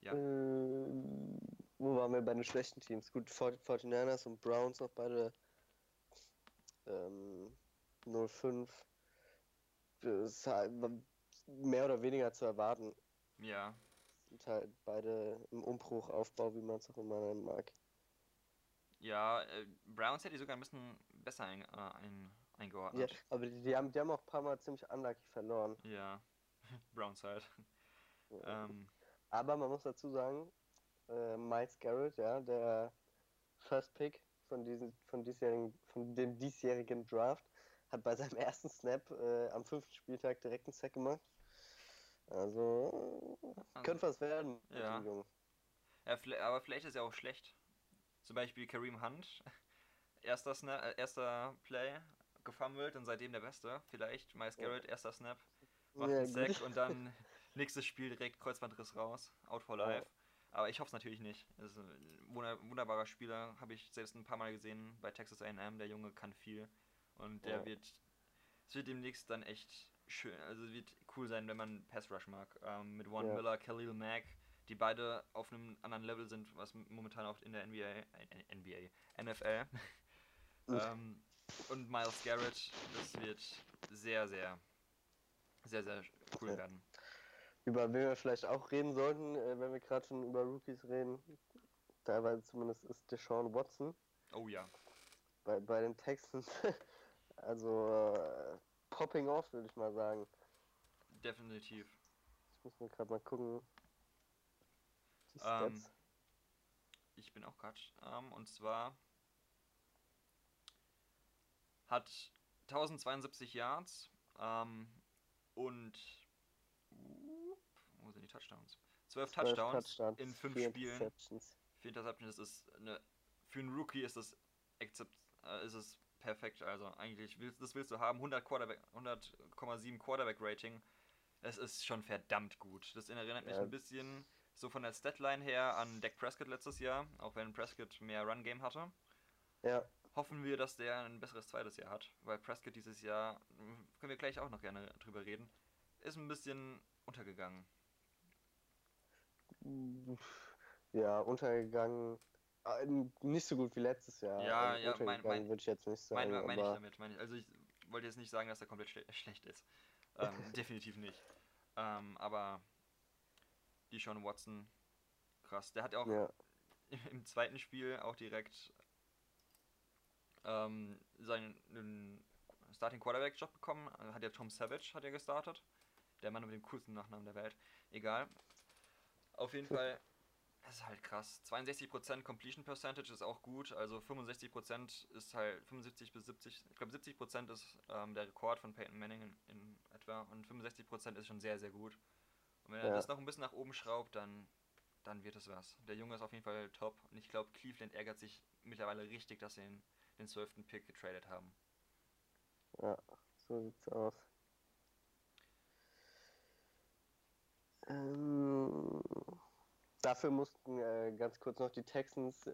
Ja. Äh, wo waren wir bei den schlechten Teams? Gut, 40 49ers und Browns noch beide ähm, 0-5. Das ist halt mehr oder weniger zu erwarten. Ja, Sind halt beide im Umbruchaufbau, wie man es auch immer nennen mag. ja, äh, Browns hätte ich sogar ein bisschen besser ein, äh, ein, Ja, eingeordnet. aber die, die, haben, die haben auch ein paar Mal ziemlich unlucky verloren. Ja, Browns halt. Ja. Ähm, Aber man muss dazu sagen, äh, Miles Garrett, ja, der First Pick von, diesen, von, diesjährigen, von dem diesjährigen Draft, hat bei seinem ersten Snap äh, am fünften Spieltag direkt einen Sack gemacht. Also, äh, könnte was werden mit Ja. dem Jungen. Ja, aber vielleicht ist er auch schlecht. Zum Beispiel Kareem Hunt, erster, Snap, äh, erster Play, gefummelt und seitdem der Beste. Vielleicht Miles Ja. Garrett, erster Snap, macht Ja, einen Sack und dann nächstes Spiel direkt Kreuzbandriss raus, out for Ja. life. Aber ich hoffe es natürlich nicht. Das ist ein wunder wunderbarer Spieler, habe ich selbst ein paar Mal gesehen bei Texas A&M. Der Junge kann viel und der Ja. wird, es wird demnächst dann echt schön, also es wird cool sein, wenn man Pass Rush mag. Ähm, mit Von Ja. Miller, Khalil Mack, die beide auf einem anderen Level sind, was momentan auch in der NBA, äh, NBA, NFL. Ähm, und Miles Garrett, das wird sehr, sehr, sehr, sehr cool Ja. werden. Über wen wir vielleicht auch reden sollten, äh, wenn wir gerade schon über Rookies reden, teilweise zumindest ist Deshaun Watson Oh ja. bei, bei den Texans. also, äh, popping off, würde ich mal sagen. Definitiv. Ich muss mir gerade mal gucken. Die Ähm. Ich bin auch gerade. Ähm, und zwar hat 1072 Yards ähm, und wo sind die Touchdowns? 12 Zwölf Touchdowns, in 5 vier Spielen. Interceptions. Vier Interceptions, ist eine, für einen Rookie ist das accept, äh, ist es perfekt. Also eigentlich willst, das willst du haben. 100 Quarterback, 100,7 Quarterback Rating. Es ist schon verdammt gut. Das erinnert mich Ja. ein bisschen so von der Statline her an Dak Prescott letztes Jahr, auch wenn Prescott mehr Run Game hatte. Ja, Hoffen wir, dass der ein besseres zweites Jahr hat, weil Prescott dieses Jahr, können wir gleich auch noch gerne drüber reden, ist ein bisschen untergegangen. ja, untergegangen. N- Nicht so gut wie letztes Jahr. Ja, Also ja, mein- untergegangen mein- würde ich jetzt nicht sagen. Meine mein ich damit, meine ich. Also ich wollte jetzt nicht sagen, dass er komplett schle schlecht ist. Ähm, definitiv nicht. Ähm, aber die Sean Watson, krass. Der hat auch ja, im zweiten Spiel auch direkt ähm, seinen einen Starting Quarterback Job bekommen. Also Hat ja Tom Savage hat er gestartet. Der Mann mit dem coolsten Nachnamen der Welt. Egal. Auf jeden Fall, das ist halt krass. 62% Completion Percentage ist auch gut. Also 65% ist halt 75 bis 70. Ich glaube 70% ist ähm, der Rekord von Peyton Manning in, in etwa. Und 65% ist schon sehr, sehr gut. Und wenn er Ja. das noch ein bisschen nach oben schraubt, dann dann wird es was. Der Junge ist auf jeden Fall top und ich glaube, Cleveland ärgert sich mittlerweile richtig, dass sie den, den 12. Pick getradet haben. ja, so sieht's aus. Ähm, dafür mussten äh, ganz kurz noch die Texans äh,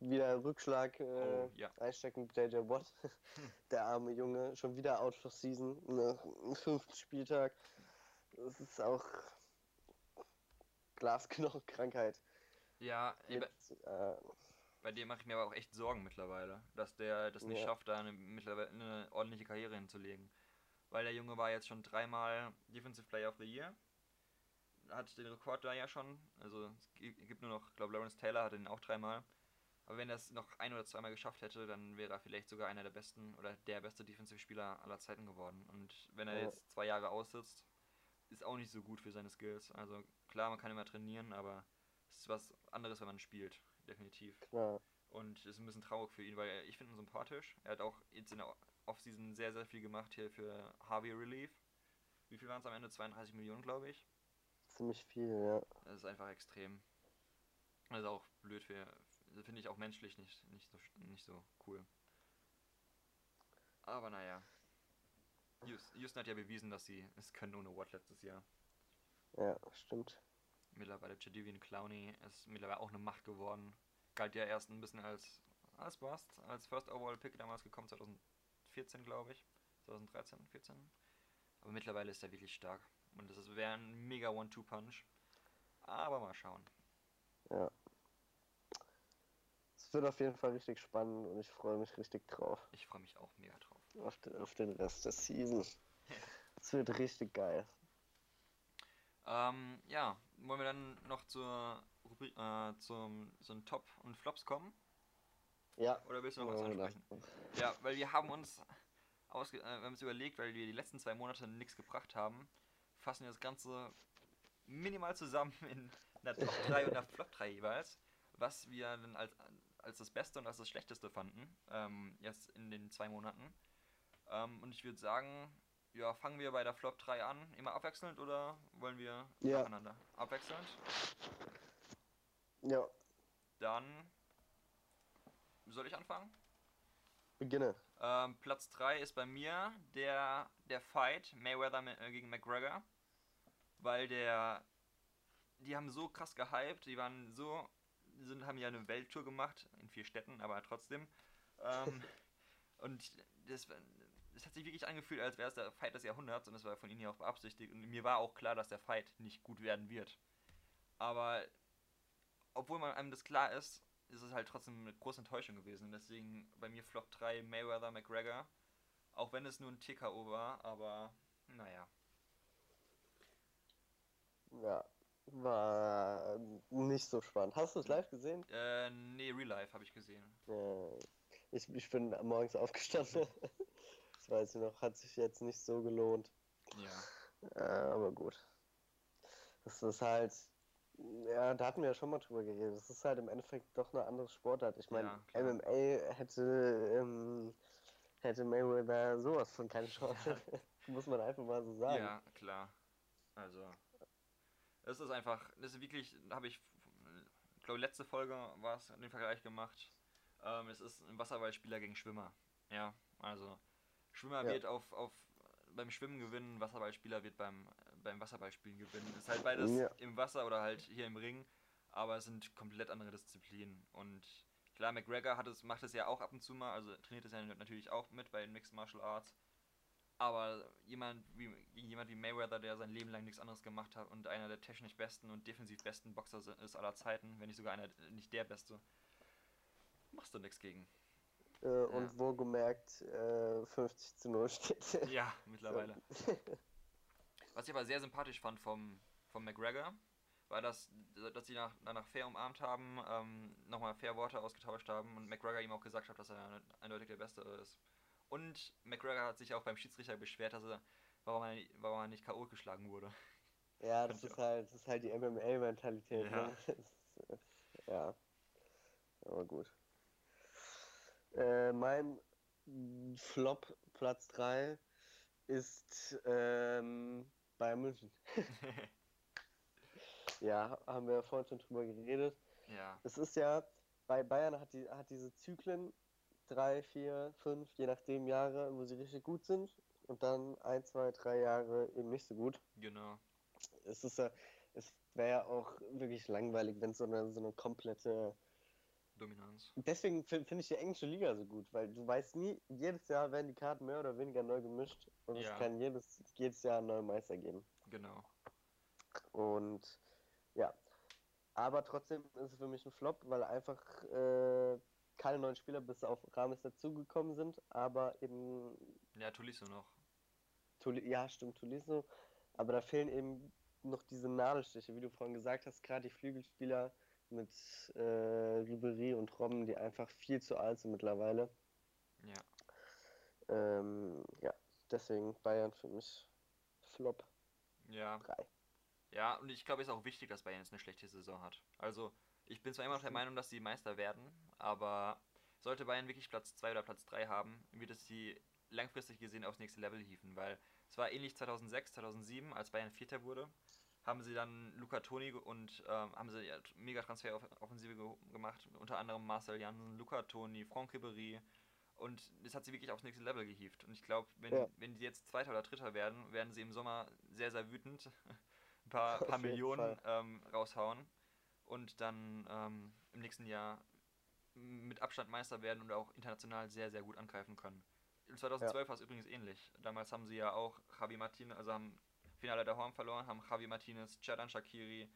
wieder Rückschlag äh, Oh, ja. einstecken. JJ Watt, der arme Junge, schon wieder out for season, nach dem fünften Spieltag. Das ist auch Glasknochenkrankheit. Ja, ey, bei, äh, bei dem mache ich mir aber auch echt Sorgen mittlerweile, dass der das nicht Ja. schafft, da eine, mittlerweile eine ordentliche Karriere hinzulegen. Weil der Junge war jetzt schon dreimal Defensive Player of the Year. Hat den Rekord da ja schon. Also es gi- gibt nur noch, ich glaube, Lawrence Taylor hatte den auch dreimal. Aber wenn er es noch ein oder zweimal geschafft hätte, dann wäre er vielleicht sogar einer der besten oder der beste Defensive-Spieler aller Zeiten geworden. Und wenn er Ja. jetzt zwei Jahre aussitzt, ist auch nicht so gut für seine Skills. Also klar, man kann immer trainieren, aber es ist was anderes, wenn man spielt. Definitiv. klar. Und es ist ein bisschen traurig für ihn, weil ich finde ihn sympathisch. Er hat auch jetzt in der Offseason sehr, sehr viel gemacht hier für Harvey Relief. Wie viel waren es am Ende? 32 Millionen, glaube ich. Ziemlich viel, ja. Das ist einfach extrem. Das ist auch blöd für. also Finde ich auch menschlich nicht, nicht, so, nicht so cool. Aber naja. Houston hat ja bewiesen, dass sie es können ohne Watt letztes Jahr. Ja, stimmt. Mittlerweile Jadavian Clowney ist mittlerweile auch eine Macht geworden. Galt ja erst ein bisschen als als Bust, als First Overall Pick damals gekommen, 2014 glaube ich. 2013, 14. Aber mittlerweile ist er wirklich stark. Und das wäre ein mega One-Two-Punch. Aber mal schauen. Ja. Es wird auf jeden Fall richtig spannend und ich freue mich richtig drauf. Ich freue mich auch mega drauf. Auf den, auf den Rest der Season. Es wird richtig geil. Ähm, ja, wollen wir dann noch zur Rubrik, äh, zum so einen Top und Flops kommen? Ja. Oder willst du noch was ansprechen? Ja, weil wir haben uns ausge äh, wir haben uns überlegt, weil wir die letzten zwei Monate nichts gebracht haben, fassen wir das Ganze minimal zusammen in einer Top 3 und einer Flop 3 jeweils, was wir dann als, als das Beste und als das Schlechteste fanden, ähm, jetzt in den zwei Monaten. Ähm, und ich würde sagen, ja, fangen wir bei der Flop 3 an, immer abwechselnd oder wollen wir Ja. nacheinander? Abwechselnd? Ja, Dann soll ich anfangen? beginne. Ähm, Platz 3 ist bei mir der, der Fight Mayweather äh, gegen McGregor. Weil der. Die haben so krass gehypt, die waren so. Die sind, haben ja eine Welttour gemacht, in vier Städten, aber trotzdem. Ähm, und das, das hat sich wirklich angefühlt, als wäre es der Fight des Jahrhunderts und das war von ihnen ja auch beabsichtigt. Und mir war auch klar, dass der Fight nicht gut werden wird. Aber obwohl man einem das klar ist, ist es halt trotzdem eine große Enttäuschung gewesen. Und deswegen bei mir Flop 3 Mayweather McGregor. Auch wenn es nur ein TKO war, aber naja. Ja, war nicht so spannend. Hast du es live gesehen? Äh, nee, Real Life habe ich gesehen. Ich, ich bin morgens aufgestanden. Das weiß ich noch, hat sich jetzt nicht so gelohnt. Ja. Ja, aber gut. Das ist halt, ja, da hatten wir ja schon mal drüber geredet. Das ist halt im Endeffekt doch eine andere Sportart. Ich meine, Ja. MMA hätte, ähm, hätte Mayweather sowas von keine Chance. Muss man einfach mal so sagen. Ja, klar. Also. Es ist einfach, das ist wirklich, habe ich, ich glaube, letzte Folge war es den Vergleich gemacht. Ähm, es ist ein Wasserballspieler gegen Schwimmer. Ja, also Schwimmer Ja. wird auf, auf beim Schwimmen gewinnen, Wasserballspieler wird beim, beim Wasserballspielen gewinnen. Ist halt beides Ja. im Wasser oder halt hier im Ring, aber es sind komplett andere Disziplinen. Und klar, McGregor hat es, macht es ja auch ab und zu mal, also trainiert es ja natürlich auch mit bei den Mixed Martial Arts. Aber jemand wie, gegen jemand wie Mayweather, der sein Leben lang nichts anderes gemacht hat und einer der technisch besten und defensiv besten Boxer ist aller Zeiten, wenn nicht sogar einer, nicht der beste, machst du nichts gegen. Äh, und wohlgemerkt, äh, 50 zu 0 steht. Ja, mittlerweile. Was ich aber sehr sympathisch fand vom, vom McGregor, war, dass, dass sie nach, danach fair umarmt haben, ähm, nochmal fair Worte ausgetauscht haben und McGregor ihm auch gesagt hat, dass er eindeutig der Beste ist. Und McGregor hat sich auch beim Schiedsrichter beschwert, dass er, warum er, warum er nicht K.O. geschlagen wurde. Ja, das ist halt, das ist halt die MMA-Mentalität. Ja. Ne? Ist, äh, ja. Aber gut. Äh, mein Flop Platz 3 ist ähm, Bayern München. Ja, haben wir vorhin schon drüber geredet. ja, Es ist ja, bei Bayern hat, die, hat diese Zyklen drei, vier, fünf, je nachdem Jahre, wo sie richtig gut sind. Und dann ein, zwei, drei Jahre eben nicht so gut. genau. Es ist ja, es wäre ja auch wirklich langweilig, wenn so eine, so eine komplette. Dominanz. Deswegen fi- finde ich die englische Liga so gut, weil du weißt nie, jedes Jahr werden die Karten mehr oder weniger neu gemischt und Ja. es kann jedes, jedes Jahr einen neuen Meister geben. Genau. Und ja, aber trotzdem ist es für mich ein Flop, weil einfach äh, keine neuen Spieler bis auf Rames dazugekommen sind, aber eben Ja, Tolisso noch. Tuli ja, stimmt, Tuliso. Aber da fehlen eben noch diese Nadelstiche, wie du vorhin gesagt hast, gerade die Flügelspieler mit äh, Ribery und Robben, die einfach viel zu alt sind mittlerweile. Ja. Ähm, ja, deswegen Bayern für mich Flop Ja. 3. Ja, und ich glaube, es ist auch wichtig, dass Bayern jetzt eine schlechte Saison hat. Also, ich bin zwar immer noch der. Meinung, dass sie Meister werden, aber sollte Bayern wirklich Platz 2 oder Platz 3 haben, wird es sie langfristig gesehen aufs nächste Level hieven, weil es war ähnlich 2006, 2007, als Bayern Vierter wurde, haben sie dann Luca Toni und ähm, haben sie ja mega Transferoffensive ge gemacht, unter anderem Marcel Janssen, Luca Toni, Franck Ribéry und das hat sie wirklich aufs nächste Level gehievt. Und ich glaube, wenn, Ja. wenn die jetzt Zweiter oder Dritter werden, werden sie im Sommer sehr, sehr wütend ein paar, paar Millionen ähm, raushauen und dann ähm, im nächsten Jahr mit Abstand Meister werden und auch international sehr, sehr gut angreifen können. In 2012 war es übrigens ähnlich. Damals haben sie ja auch Javi Martinez, also haben Finale der Horn verloren, haben Javi Martinez, Xherdan Shakiri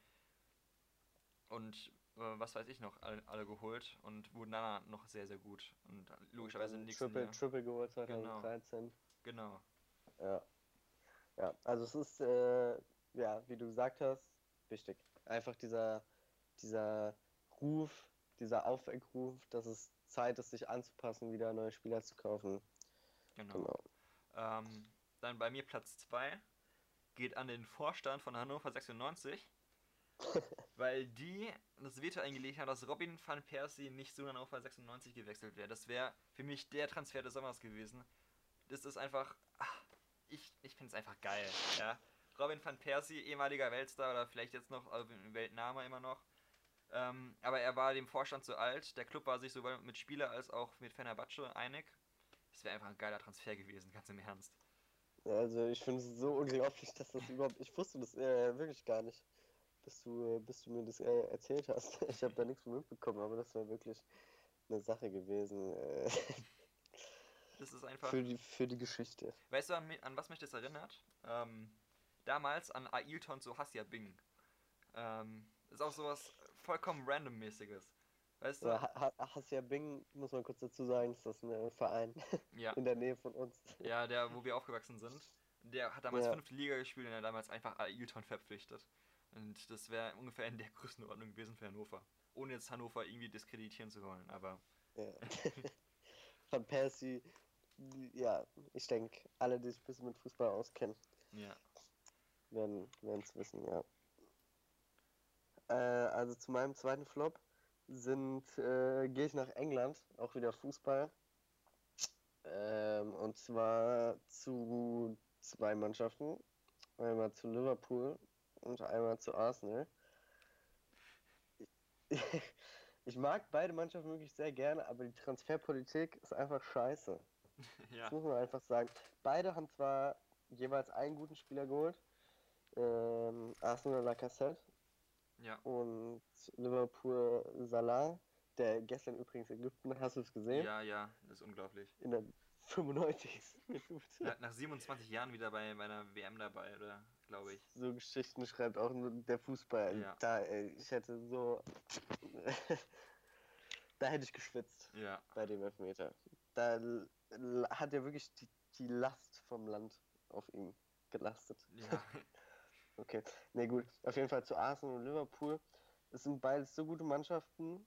und äh, was weiß ich noch, alle, alle geholt und wurden dann noch sehr, sehr gut. Und logischerweise nächsten Triple, Jahr. Triple geholt 2013. Genau. Ja. Ja, also es ist, äh, ja, wie du gesagt hast, wichtig. Einfach dieser, dieser Ruf, dieser Aufweckruf, dass es Zeit ist, sich anzupassen, wieder neue Spieler zu kaufen. Genau. Genau. Ähm, dann bei mir Platz 2 geht an den Vorstand von Hannover 96, weil die das Veto eingelegt haben, dass Robin van Persie nicht zu Hannover 96 gewechselt wäre. Das wäre für mich der Transfer des Sommers gewesen. Das ist einfach, ach, ich, ich finde es einfach geil. Ja? Robin van Persie, ehemaliger Weltstar oder vielleicht jetzt noch also Weltname immer noch. Ähm, aber er war dem Vorstand zu alt. Der Club war sich sowohl mit Spieler als auch mit Fenerbahce einig. Das wäre einfach ein geiler Transfer gewesen, ganz im Ernst. Also ich finde es so unglaublich, dass das überhaupt. Ich wusste das äh, wirklich gar nicht, bis du, bis du mir das äh, erzählt hast. Ich habe da nichts von mitbekommen, aber das wäre wirklich eine Sache gewesen äh, Das ist einfach. für, die, für die Geschichte. Weißt du, an, an was mich das erinnert? Ähm, damals an Ailton zu Hassia Bing. Ähm, ist auch sowas vollkommen randommäßiges. Weißt du? Ja, Ha- Ha- Hassia Bing, muss man kurz dazu sagen, ist das ein Verein Ja, in der Nähe von uns. ja, der, wo wir aufgewachsen sind. Der hat damals Ja. fünfte Liga gespielt und er hat damals einfach Ailton verpflichtet. Und das wäre ungefähr in der Größenordnung gewesen für Hannover. Ohne jetzt Hannover irgendwie diskreditieren zu wollen, aber Ja. Van Persie, ja, ich denke, alle, die sich ein bisschen mit Fußball auskennen, ja. werden es wissen, ja. Äh, also zu meinem zweiten Flop sind, äh, gehe ich nach England, auch wieder Fußball. Ähm, und zwar zu zwei Mannschaften. Einmal zu Liverpool und einmal zu Arsenal. Ich, mag beide Mannschaften wirklich sehr gerne, aber die Transferpolitik ist einfach scheiße. ja. Das muss man einfach sagen. Beide haben zwar jeweils einen guten Spieler geholt. Ähm, Arsenal Lacazette Ja. und Liverpool Salah, der gestern übrigens Ägypten, hast du es gesehen? Ja, ja, das ist unglaublich. In der 95. Minute. Nach, nach 27 Jahren wieder bei, bei einer WM dabei, oder? Glaube ich. So Geschichten schreibt auch nur der Fußball. Ja. Da, ey, ich hätte so. da hätte ich geschwitzt Ja. bei dem Elfmeter. Da hat er wirklich die, die Last vom Land auf ihm gelastet. Ja. Okay, ne gut. Auf jeden Fall zu Arsenal und Liverpool. Es sind beides so gute Mannschaften,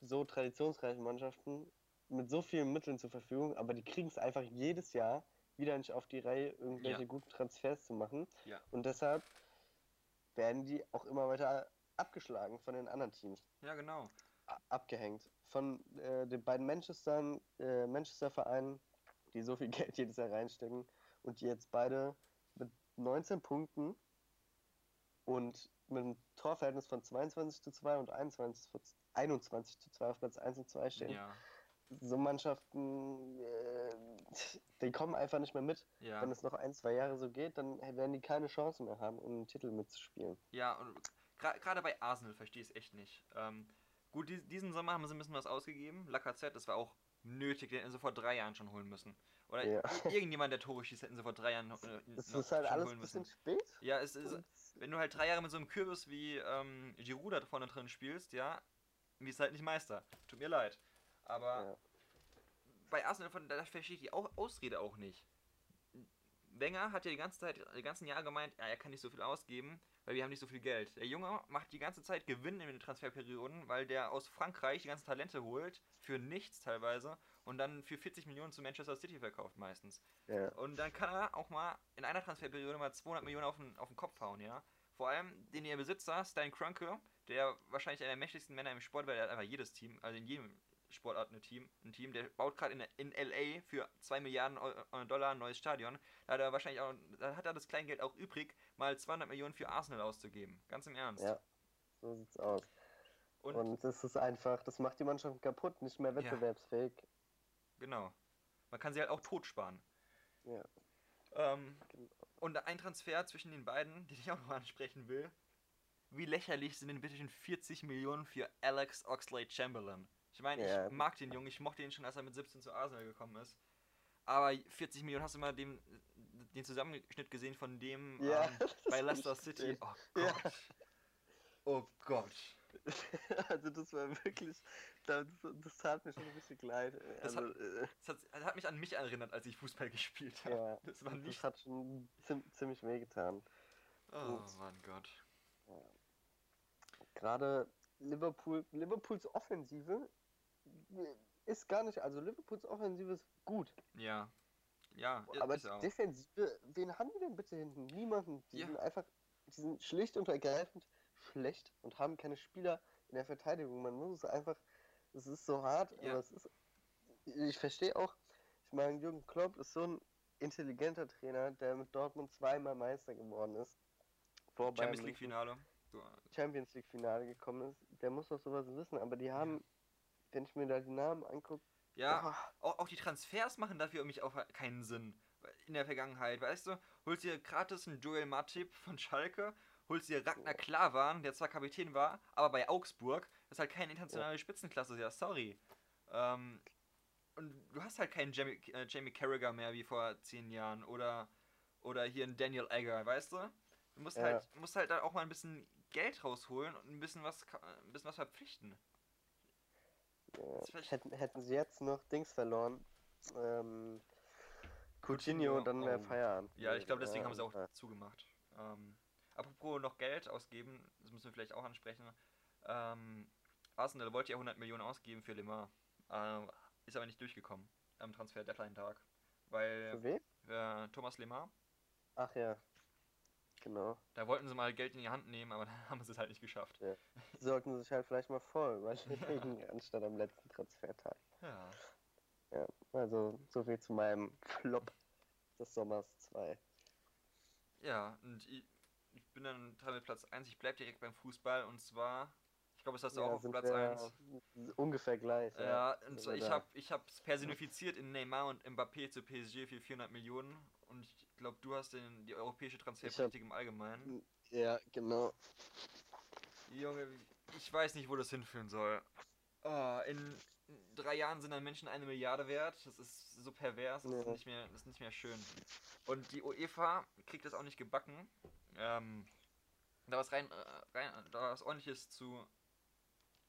so traditionsreiche Mannschaften, mit so vielen Mitteln zur Verfügung, aber die kriegen es einfach jedes Jahr wieder nicht auf die Reihe, irgendwelche Ja. guten Transfers zu machen. Ja. Und deshalb werden die auch immer weiter abgeschlagen von den anderen Teams, ja, genau. abgehängt. Von äh, den beiden Manchester, äh, Manchester-Vereinen, die so viel Geld jedes Jahr reinstecken und die jetzt beide mit 19 Punkten und mit einem Torverhältnis von 22 zu 2 und 21 zu 21 zu 2 auf Platz 1 und 2 stehen. Ja. so Mannschaften, äh, die kommen einfach nicht mehr mit. Ja. Wenn es noch ein, zwei Jahre so geht, dann werden die keine Chance mehr haben, um einen Titel mitzuspielen. Ja, und gra- gerade bei Arsenal verstehe ich es echt nicht. Ähm, gut, die, diesen Sommer haben sie ein bisschen was ausgegeben. Lacazette, das war auch nötig, den hätten sie vor drei Jahren schon holen müssen. Oder Ja. irgendjemand, der Tore schießt, hätten sie vor drei Jahren äh, Das noch ist halt schon alles holen ein bisschen spät. Ja, es ist, wenn du halt drei Jahre mit so einem Kürbis wie ähm, Giroud da vorne drin spielst, ja, wirst halt nicht Meister. Tut mir leid. Aber Ja. bei Arsenal, von, da verstehe ich die Au- Ausrede auch nicht. Wenger hat ja die ganze Zeit, die ganzen Jahre gemeint, ja, er kann nicht so viel ausgeben, weil wir haben nicht so viel Geld. Der Junge macht die ganze Zeit Gewinn in den Transferperioden, weil der aus Frankreich die ganzen Talente holt, für nichts teilweise, und dann für 40 Millionen zu Manchester City verkauft meistens. Ja. Und dann kann er auch mal in einer Transferperiode mal 200 Millionen auf den, auf den Kopf hauen, ja. Vor allem den ihr Besitzer, Stein Kroenke, der wahrscheinlich einer der mächtigsten Männer im Sport, weil er hat einfach jedes Team, also in jedem Sportart ein Team, ein Team, der baut gerade in, in LA für 2 Milliarden äh, Dollar ein neues Stadion. Da hat er wahrscheinlich auch, da hat er das Kleingeld auch übrig, mal 200 Millionen für Arsenal auszugeben. Ganz im Ernst. Ja. So sieht's aus. Und, Und das ist einfach, das macht die Mannschaft kaputt, nicht mehr wettbewerbsfähig. genau. Man kann sie halt auch tot sparen. Ja. Ähm, Genau. und ein Transfer zwischen den beiden, den ich auch noch ansprechen will. Wie lächerlich sind denn bitte schon 40 Millionen für Alex Oxlade Chamberlain? Ich meine, Ja. ich mag den Jungen, ich mochte ihn schon, als er mit 17 zu Arsenal gekommen ist. Aber 40 Millionen, hast du mal den, den Zusammenschnitt gesehen von dem Ja, ähm, das bei Leicester City? Oh Ja. Gott. Oh Gott. also das war wirklich, das, das tat mir schon ein bisschen leid. Das Also, äh, Das hat, das hat mich an mich erinnert, als ich Fußball gespielt habe. ja, Das war das nicht. hat schon ziem- ziemlich wehgetan. Oh mein Gott. Gerade Liverpool, Liverpools Offensive ist gar nicht, also Liverpools Offensive ist gut, Ja. Ja, aber ist. Defensive, wen haben die denn bitte hinten? Niemanden. Die Ja. sind einfach, die sind schlicht und ergreifend schlecht und haben keine Spieler in der Verteidigung. Man muss es einfach, es ist so hart, Ja. aber es ist, ich verstehe auch, ich meine, Jürgen Klopp ist so ein intelligenter Trainer, der mit Dortmund zweimal Meister geworden ist. Vor Champions League. Finale. Champions League Finale gekommen ist, der muss doch sowas wissen, aber die haben, wenn ich mir da die Namen angucke, Ja, auch, auch die Transfers machen dafür für mich auch keinen Sinn. In der Vergangenheit, weißt du, holst dir gratis einen Joel Matip von Schalke, holst dir Ragnar Klavan, der zwar Kapitän war, aber bei Augsburg, das ist halt keine internationale Spitzenklasse, ja, sorry. Ähm, und du hast halt keinen Jamie, äh, Jamie Carragher mehr wie vor zehn Jahren oder, oder hier einen Daniel Egger, weißt du? Du musst Ja. halt, musst halt da auch mal ein bisschen Geld rausholen und ein bisschen was, ein bisschen was verpflichten. Äh, hätten, hätten sie jetzt noch Dings verloren, ähm, Coutinho, Coutinho, dann wäre oh. Feierabend. Ja, ich glaube, deswegen Ja, haben sie auch ja. zugemacht. Ähm, apropos noch Geld ausgeben, das müssen wir vielleicht auch ansprechen. Ähm, Arsenal wollte ja 100 Millionen ausgeben für Lemar. Ähm, ist aber nicht durchgekommen am Transfer-Deadline-Tag. Weil Für wen? äh, Thomas Lemar, Ach ja, genau. da wollten sie mal Geld in die Hand nehmen, aber dann haben sie es halt nicht geschafft. Sie sollten sich halt vielleicht mal voll überlegen, anstatt am letzten Transfertag. Ja. Ja, also so viel zu meinem Flop des Sommers 2. Ja, und ich, ich bin dann dran mit Platz 1. Ich bleibe direkt beim Fußball und zwar, ich glaube, das hast du auch auf Platz 1. ungefähr gleich. Ja, und sind zwar, ich habe ich es personifiziert in Neymar und Mbappé zu PSG für 400 Millionen und ich glaube, du hast den, die europäische Transferpolitik im Allgemeinen. Ja, genau. Junge, ich weiß nicht, wo das hinführen soll. Oh, in drei Jahren sind dann Menschen eine Milliarde wert. Das ist so pervers, das, ist, Ja. nicht mehr, das ist nicht mehr schön. Und die UEFA kriegt das auch nicht gebacken. Ähm, da was rein, äh, rein da was ordentliches zu,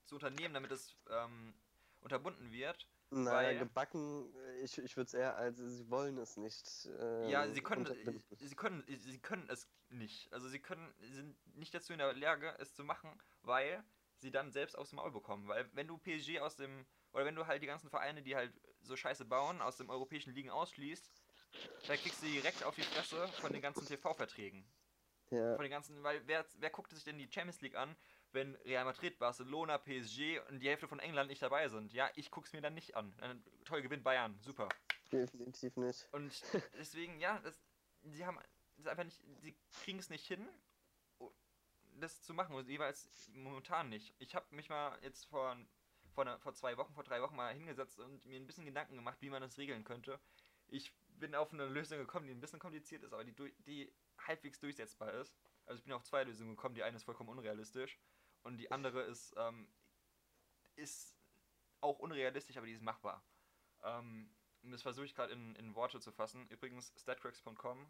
zu unternehmen, damit es ähm, unterbunden wird. Naja, gebacken, äh, ich, ich würde es eher als, sie wollen es nicht. Ja, ähm, sie können, unterbinden. sie können, sie können es nicht. Also sie können, sind nicht dazu in der Lage, es zu machen, weil sie dann selbst aufs Maul bekommen. Weil wenn du PSG aus dem, oder wenn du halt die ganzen Vereine, die halt so scheiße bauen, aus dem europäischen Ligen ausschließt, dann kriegst du direkt auf die Fresse von den ganzen TV-Verträgen. Ja, Von den ganzen, weil wer, wer guckt sich denn die Champions League an, wenn Real Madrid, Barcelona, PSG und die Hälfte von England nicht dabei sind? Ja, ich guck's mir dann nicht an. Dann, toll, gewinnt Bayern, super. definitiv nicht. Und deswegen, ja, das, sie haben das einfach nicht, sie kriegen es nicht hin, das zu machen, jeweils momentan nicht. Ich habe mich mal jetzt vor vor, einer, vor zwei Wochen, vor drei Wochen mal hingesetzt und mir ein bisschen Gedanken gemacht, wie man das regeln könnte. Ich bin auf eine Lösung gekommen, die ein bisschen kompliziert ist, aber die, die halbwegs durchsetzbar ist. Also ich bin auf zwei Lösungen gekommen. Die eine ist vollkommen unrealistisch und die andere ist, ähm, ist auch unrealistisch, aber die ist machbar. Ähm, das versuche ich gerade in, in Worte zu fassen. Übrigens, statcracks.com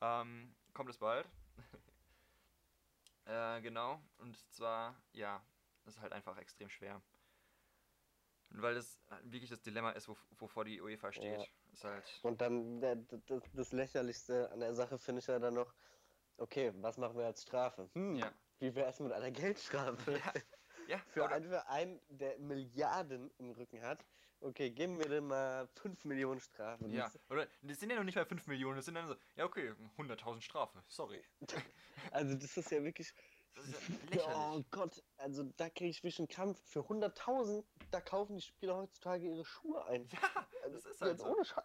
ähm, kommt es bald. äh, genau, und zwar, ja, das ist halt einfach extrem schwer. Weil das wirklich das Dilemma ist, wo, wovor die UEFA steht. Ja. Ist halt und dann der, das, das Lächerlichste an der Sache finde ich ja dann noch, okay, was machen wir als Strafe? Hm, ja. Wie wäre es mit einer Geldstrafe? Ja. Ja, für, einen Verein, der Milliarden im Rücken hat. Okay, geben wir dem mal 5 Millionen Strafe. Ja, oder das sind ja noch nicht mal 5 Millionen, das sind dann so, ja okay, 100.000 Strafe, sorry. Also das ist ja wirklich, Oh Gott, also da kriege ich wirklich einen Kampf. Für 100.000, da kaufen die Spieler heutzutage ihre Schuhe ein. Ja, das ist halt so. Ohne Scheiß.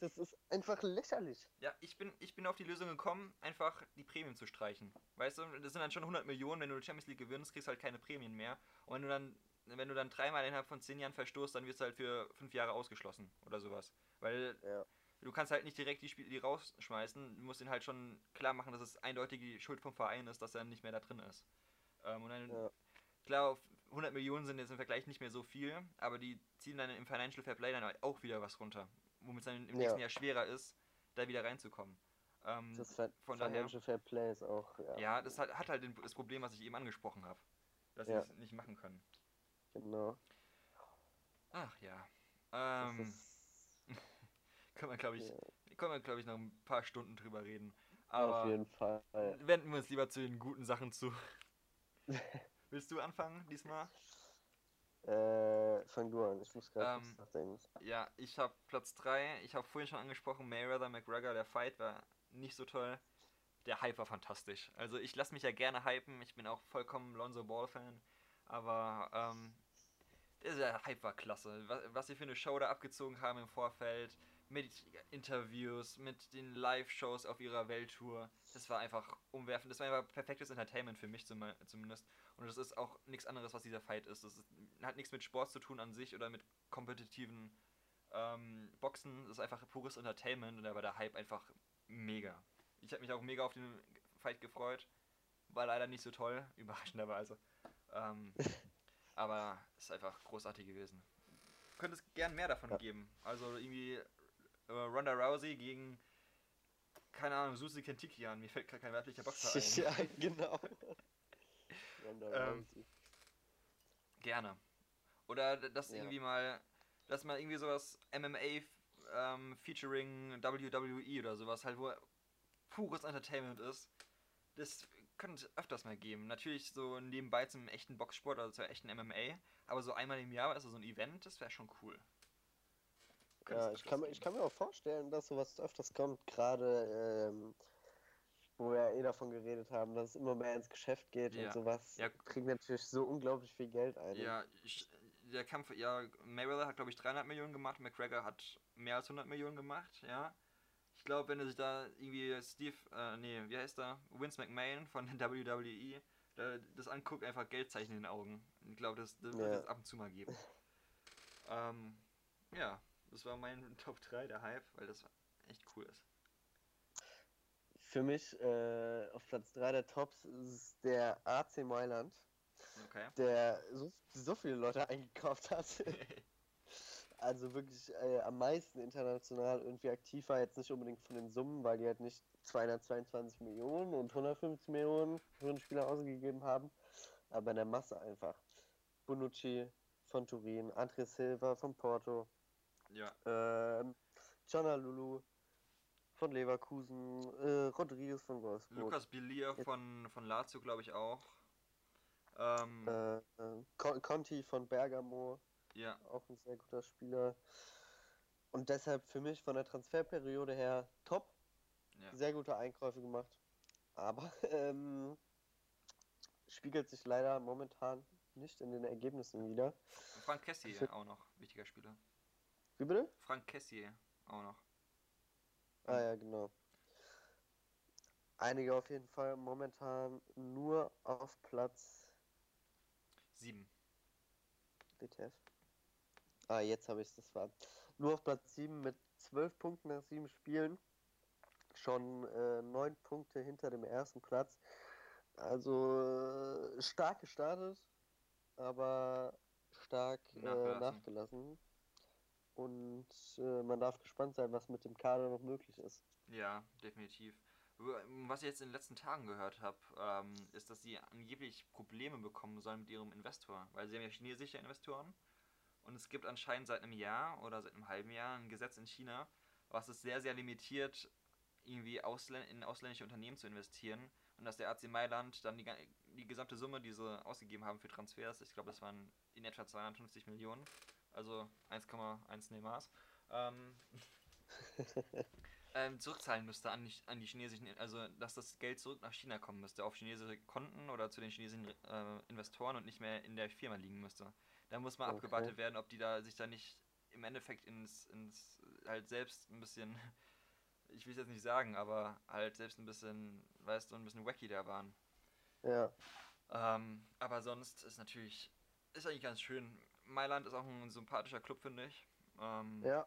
Das ist einfach lächerlich. Ja, ich bin, ich bin auf die Lösung gekommen, einfach die Prämien zu streichen. Weißt du, das sind dann schon 100 Millionen, wenn du die Champions League gewinnst, kriegst du halt keine Prämien mehr. Und wenn du dann, wenn du dann dreimal innerhalb von 10 Jahren verstoßt, dann wirst du halt für 5 Jahre ausgeschlossen oder sowas. Weil ja du kannst halt nicht direkt die Spiele die rausschmeißen. Du musst ihn halt schon klar machen, dass es eindeutig die Schuld vom Verein ist, dass er nicht mehr da drin ist. Ähm, und dann, ja. klar, 100 Millionen sind jetzt im Vergleich nicht mehr so viel, aber die ziehen dann im Financial Fair Play dann auch wieder was runter. Womit es dann im nächsten ja. Jahr schwerer ist, da wieder reinzukommen. Ähm, das Fa von Financial daher, Fair Play ist auch. Ja, ja das hat, hat halt das Problem, was ich eben angesprochen habe. Dass sie es nicht machen können. Genau. Ach ja. Ähm, können wir, glaube ich, ja. können wir, glaube ich, noch ein paar Stunden drüber reden. Aber Auf jeden Fall. Wenden wir uns lieber zu den guten Sachen zu. Willst du anfangen diesmal? Äh, fang du an, ich muss gerade ähm, nachdenken. Ja, ich habe Platz 3. Ich habe vorhin schon angesprochen, Mayweather McGregor, der Fight war nicht so toll. Der Hype war fantastisch. Also ich lasse mich ja gerne hypen. Ich bin auch vollkommen Lonzo Ball-Fan. Aber ähm, der Hype war klasse. Was, was sie für eine Show da abgezogen haben im Vorfeld mit Interviews, mit den Live-Shows auf ihrer Welttour. Das war einfach umwerfend. Das war einfach perfektes Entertainment für mich zumindest. Und das ist auch nichts anderes, was dieser Fight ist. Das ist, hat nichts mit Sport zu tun an sich oder mit kompetitiven ähm, Boxen. Das ist einfach pures Entertainment und da war der Hype einfach mega. Ich habe mich auch mega auf den Fight gefreut. War leider nicht so toll, überraschenderweise. Ähm, aber es ist einfach großartig gewesen könnte es gern mehr davon ja. geben. Also irgendwie äh, Ronda Rousey gegen, keine Ahnung, Susi Kentikian. Mir fällt gerade kein weiblicher Boxer ein. ja, genau. Ronda ähm, Rousey. Gerne. Oder dass ja. irgendwie mal, dass man irgendwie sowas MMA ähm, featuring WWE oder sowas halt, wo pures Entertainment ist. Das könnte es öfters mal geben. Natürlich so nebenbei zum echten Boxsport, also zur echten MMA. Aber so einmal im Jahr, also so ein Event, das wäre schon cool. Ja, ich kann, ich kann mir auch vorstellen, dass sowas öfters kommt, gerade ähm, wo wir ja eh davon geredet haben, dass es immer mehr ins Geschäft geht ja. und sowas. Ja. Kriegen natürlich so unglaublich viel Geld ein. Ja, ich, der Kampf, ja, Mayweather hat glaube ich 300 Millionen gemacht, McGregor hat mehr als 100 Millionen gemacht, ja. Ich glaube, wenn er sich da irgendwie Steve, äh, nee, wie heißt er? Vince McMahon von der WWE, da, das anguckt, einfach Geldzeichen in den Augen. Ich glaube, das, das ja. wird es ab und zu mal geben. ähm, ja. Das war mein Top 3, der Hype, weil das echt cool ist. Für mich äh, auf Platz 3 der Tops ist der AC Mailand. Okay. Der so, so viele Leute eingekauft hat. also wirklich äh, am meisten international irgendwie aktiv war. Jetzt nicht unbedingt von den Summen, weil die halt nicht 222 Millionen und 150 Millionen für einen Spieler ausgegeben haben. Aber in der Masse einfach. Bonucci von Turin, André Silva von Porto, ja. Ähm, Lulu von Leverkusen, äh, Rodriguez von Wolfsburg. Lukas Bilia von, von Lazio, glaube ich, auch. Ähm, äh, äh, Conti von Bergamo. Ja. Auch ein sehr guter Spieler. Und deshalb für mich von der Transferperiode her top. Ja. Sehr gute Einkäufe gemacht. Aber ähm, spiegelt sich leider momentan nicht in den Ergebnissen wieder. Frank Kessi für... auch noch, wichtiger Spieler. Wie bitte? Frank Kessier auch noch. Ah ja, genau. Einige auf jeden Fall momentan nur auf Platz 7. WTF. Ah, jetzt habe ich es, das war nur auf Platz 7 mit 12 Punkten nach 7 Spielen. Schon äh, 9 Punkte hinter dem ersten Platz. Also äh, stark gestartet, aber stark äh, Nachgelassen. Und äh, man darf gespannt sein, was mit dem Kader noch möglich ist. Ja, definitiv. Was ich jetzt in den letzten Tagen gehört habe, ähm, ist, dass sie angeblich Probleme bekommen sollen mit ihrem Investor, weil sie haben ja chinesische Investoren und es gibt anscheinend seit einem Jahr oder seit einem halben Jahr ein Gesetz in China, was es sehr, sehr limitiert, irgendwie auslän in ausländische Unternehmen zu investieren und dass der AC Mailand dann die, die gesamte Summe, die sie ausgegeben haben für Transfers, ich glaube, das waren in etwa 250 Millionen, also 1,1 Neymar's, ähm, ähm, zurückzahlen müsste an die, an die chinesischen, also dass das Geld zurück nach China kommen müsste, auf chinesische Konten oder zu den chinesischen äh, Investoren und nicht mehr in der Firma liegen müsste. Da muss mal Okay. abgewartet werden, ob die da sich da nicht im Endeffekt ins, ins halt selbst ein bisschen, ich will es jetzt nicht sagen, aber halt selbst ein bisschen, weißt du, ein bisschen wacky da waren. Ja, Ähm, aber sonst ist natürlich, ist eigentlich ganz schön. Mailand ist auch ein sympathischer Club, finde ich. Ähm, ja,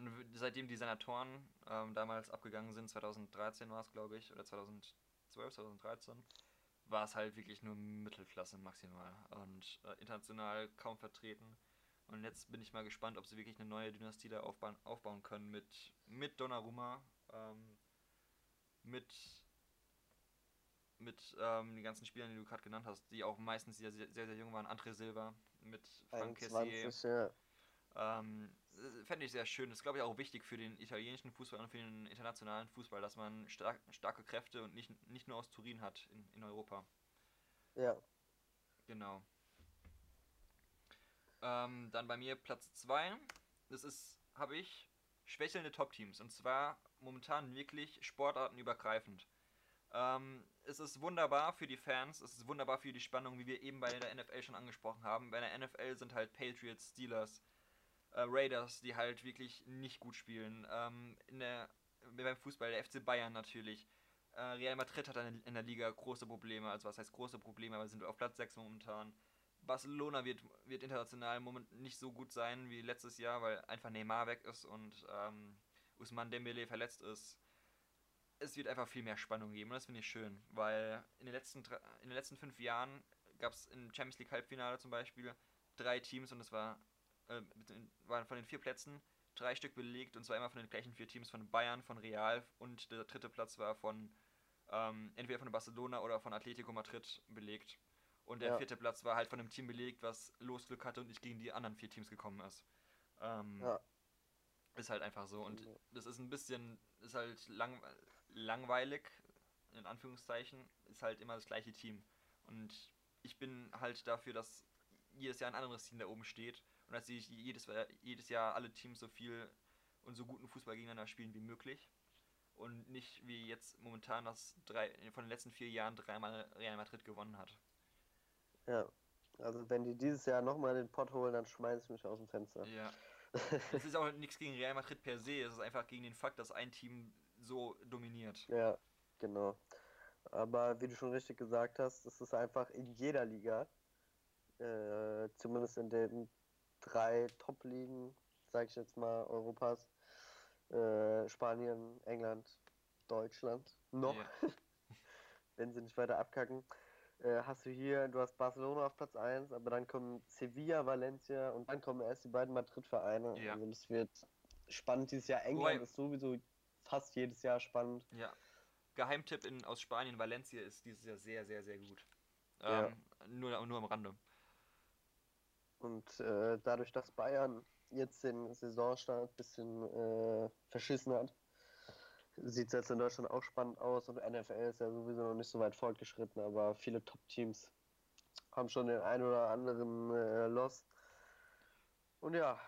und seitdem die Senatoren ähm, damals abgegangen sind, 2013 war es, glaube ich, oder 2012, 2013, war es halt wirklich nur Mittelklasse maximal und äh, international kaum vertreten. Und jetzt bin ich mal gespannt, ob sie wirklich eine neue Dynastie da aufbauen, aufbauen können mit, mit Donnarumma, ähm, mit, mit ähm, den ganzen Spielern, die du gerade genannt hast, die auch meistens sehr, sehr, sehr jung waren. André Silva mit Frank Kessié. 21, ja. Ähm, äh, Fände ich sehr schön. Das ist, glaube ich, auch wichtig für den italienischen Fußball und für den internationalen Fußball, dass man stark, starke Kräfte und nicht, nicht nur aus Turin hat in, in Europa. Ja, Genau. Ähm, dann bei mir Platz 2. Das ist, habe ich, schwächelnde Top-Teams. Und zwar momentan wirklich sportartenübergreifend. Ähm, es ist wunderbar für die Fans, es ist wunderbar für die Spannung, wie wir eben bei der NFL schon angesprochen haben. Bei der NFL sind halt Patriots, Steelers, äh, Raiders, die halt wirklich nicht gut spielen. Ähm, in der, beim Fußball, der FC Bayern natürlich. Äh, Real Madrid hat in der Liga große Probleme, also was heißt große Probleme, aber sind auf Platz 6 momentan. Barcelona wird, wird international moment nicht so gut sein wie letztes Jahr, weil einfach Neymar weg ist und ähm, Usman Dembele verletzt ist. Es wird einfach viel mehr Spannung geben und das finde ich schön, weil in den letzten, in den letzten fünf Jahren gab es im Champions League Halbfinale zum Beispiel drei Teams und es war, äh, waren von den vier Plätzen drei Stück belegt und zwar immer von den gleichen vier Teams von Bayern, von Real und der dritte Platz war von ähm, entweder von Barcelona oder von Atletico Madrid belegt. Und der Ja. vierte Platz war halt von einem Team belegt, was Losglück hatte und nicht gegen die anderen vier Teams gekommen ist. Ähm, Ja. Ist halt einfach so. Und das ist ein bisschen, ist halt lang, langweilig, in Anführungszeichen, ist halt immer das gleiche Team. Und ich bin halt dafür, dass jedes Jahr ein anderes Team da oben steht und dass sich jedes, jedes Jahr alle Teams so viel und so guten Fußball gegeneinander spielen wie möglich. Und nicht wie jetzt momentan, dass drei, von den letzten vier Jahren dreimal Real Madrid gewonnen hat. ja. Also wenn die dieses Jahr nochmal den Pott holen, dann schmeiß ich mich aus dem Fenster. Ja. Es ist auch nichts gegen Real Madrid per se, es ist einfach gegen den Fakt, dass ein Team so dominiert. Ja, genau. Aber wie du schon richtig gesagt hast, es ist einfach in jeder Liga, äh, zumindest in den drei Top-Ligen, sage ich jetzt mal, Europas, äh, Spanien, England, Deutschland, noch, Ja. wenn sie nicht weiter abkacken, äh, hast du hier, du hast Barcelona auf Platz 1, aber dann kommen Sevilla, Valencia und dann kommen erst die beiden Madrid-Vereine. Ja. Also das wird spannend dieses Jahr. England Wobei- ist sowieso fast jedes Jahr spannend. Ja. Geheimtipp in, aus Spanien, Valencia ist dieses Jahr sehr, sehr, sehr gut. Ja. Ähm, nur, nur am Rande. Und äh, dadurch, dass Bayern jetzt den Saisonstart ein bisschen äh, verschissen hat, sieht es jetzt in Deutschland auch spannend aus und NFL ist ja sowieso noch nicht so weit fortgeschritten, aber viele Top-Teams haben schon den ein oder anderen äh, Loss. Und ja,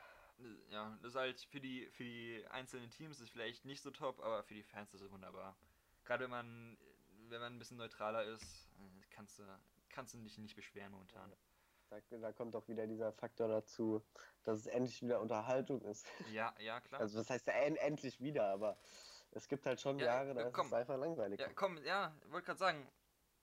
Ja, das ist halt für die, für die einzelnen Teams ist vielleicht nicht so top, aber für die Fans ist es wunderbar. Gerade wenn man, wenn man ein bisschen neutraler ist, äh, kannst du, kannst du dich nicht beschweren momentan. da, da kommt auch wieder dieser Faktor dazu, dass es endlich wieder Unterhaltung ist. Ja, ja, klar. Also was heißt ja en- endlich wieder, aber es gibt halt schon Ja, Jahre, da ist komm. es einfach langweilig. Ja, komm, ja, wollte gerade sagen,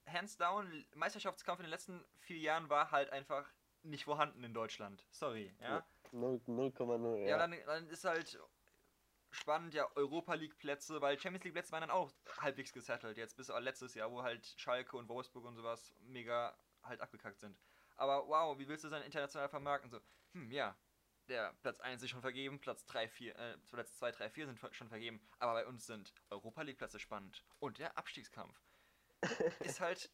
hands down, Meisterschaftskampf in den letzten vier Jahren war halt einfach nicht vorhanden in Deutschland. Sorry, ja. 0,0. Ja, Ja, dann, dann ist halt spannend, ja, Europa League Plätze, weil Champions League Plätze waren dann auch halbwegs gesettelt, jetzt bis letztes Jahr, wo halt Schalke und Wolfsburg und sowas mega halt abgekackt sind. Aber wow, wie willst du sein international vermarkten? So, hm, ja, der Platz 1 ist schon vergeben, Platz 3, 4, äh, Platz 2, 3, 4 sind schon vergeben, aber bei uns sind Europa League Plätze spannend. Und der Abstiegskampf ist halt,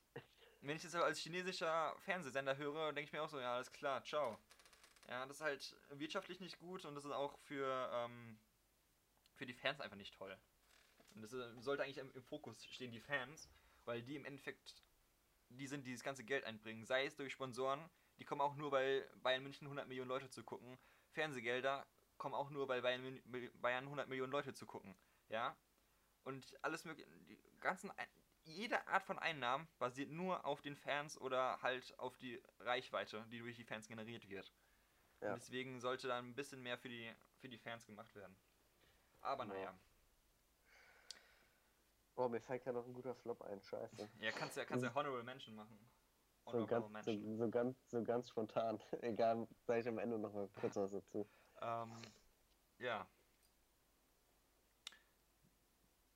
wenn ich das als chinesischer Fernsehsender höre, denke ich mir auch so, ja, alles klar, ciao. Ja, das ist halt wirtschaftlich nicht gut und das ist auch für, ähm, für die Fans einfach nicht toll. Und das äh, sollte eigentlich im, im Fokus stehen, die Fans, weil die im Endeffekt die sind, die das ganze Geld einbringen. Sei es durch Sponsoren, die kommen auch nur, weil Bayern München 100 Millionen Leute zu gucken. Fernsehgelder kommen auch nur, weil Bayern, Bayern 100 Millionen Leute zu gucken. Ja? Und alles mögliche, die ganzen, jede Art von Einnahmen basiert nur auf den Fans oder halt auf die Reichweite, die durch die Fans generiert wird. Ja. Und deswegen sollte da ein bisschen mehr für die, für die Fans gemacht werden. Aber Ja. naja. Oh, mir fällt gerade noch ein guter Flop ein. Scheiße. Ja, kannst ja, kannst ja Honorable Mention machen. So Honorable ganz, so, so ganz, so ganz spontan. Egal, sage ich am Ende noch mal kurz was dazu. Ähm, ja.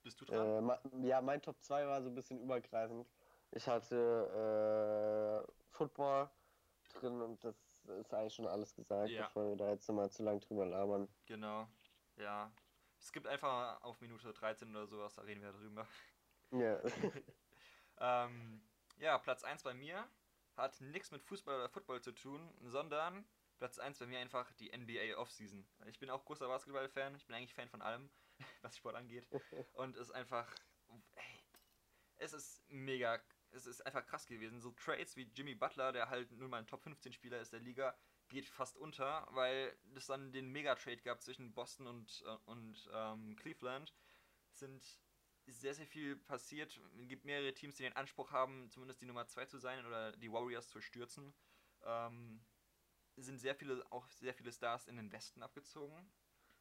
Bist du dran? Äh, ja, mein Top 2 war so ein bisschen übergreifend. Ich hatte äh, Football drin und das ist eigentlich schon alles gesagt, Ja. bevor wir da jetzt nochmal zu lang drüber labern. Genau. Ja. Es gibt einfach auf Minute 13 oder sowas, da reden wir drüber. Ja. Ähm, ja, Platz 1 bei mir hat nichts mit Fußball oder Football zu tun, sondern Platz 1 bei mir einfach die NBA Offseason. Ich bin auch großer Basketball-Fan, ich bin eigentlich Fan von allem, was Sport angeht. Und es ist einfach, ey, es ist mega, es ist einfach krass gewesen. So Trades wie Jimmy Butler, der halt nun mal ein Top 15 Spieler ist der Liga, geht fast unter, weil es dann den Mega-Trade gab zwischen Boston und, äh, und ähm, Cleveland. Sind sehr, sehr viel passiert. Es gibt mehrere Teams, die den Anspruch haben, zumindest die Nummer 2 zu sein oder die Warriors zu stürzen. Ähm, sind sehr viele, auch sehr viele Stars in den Westen abgezogen,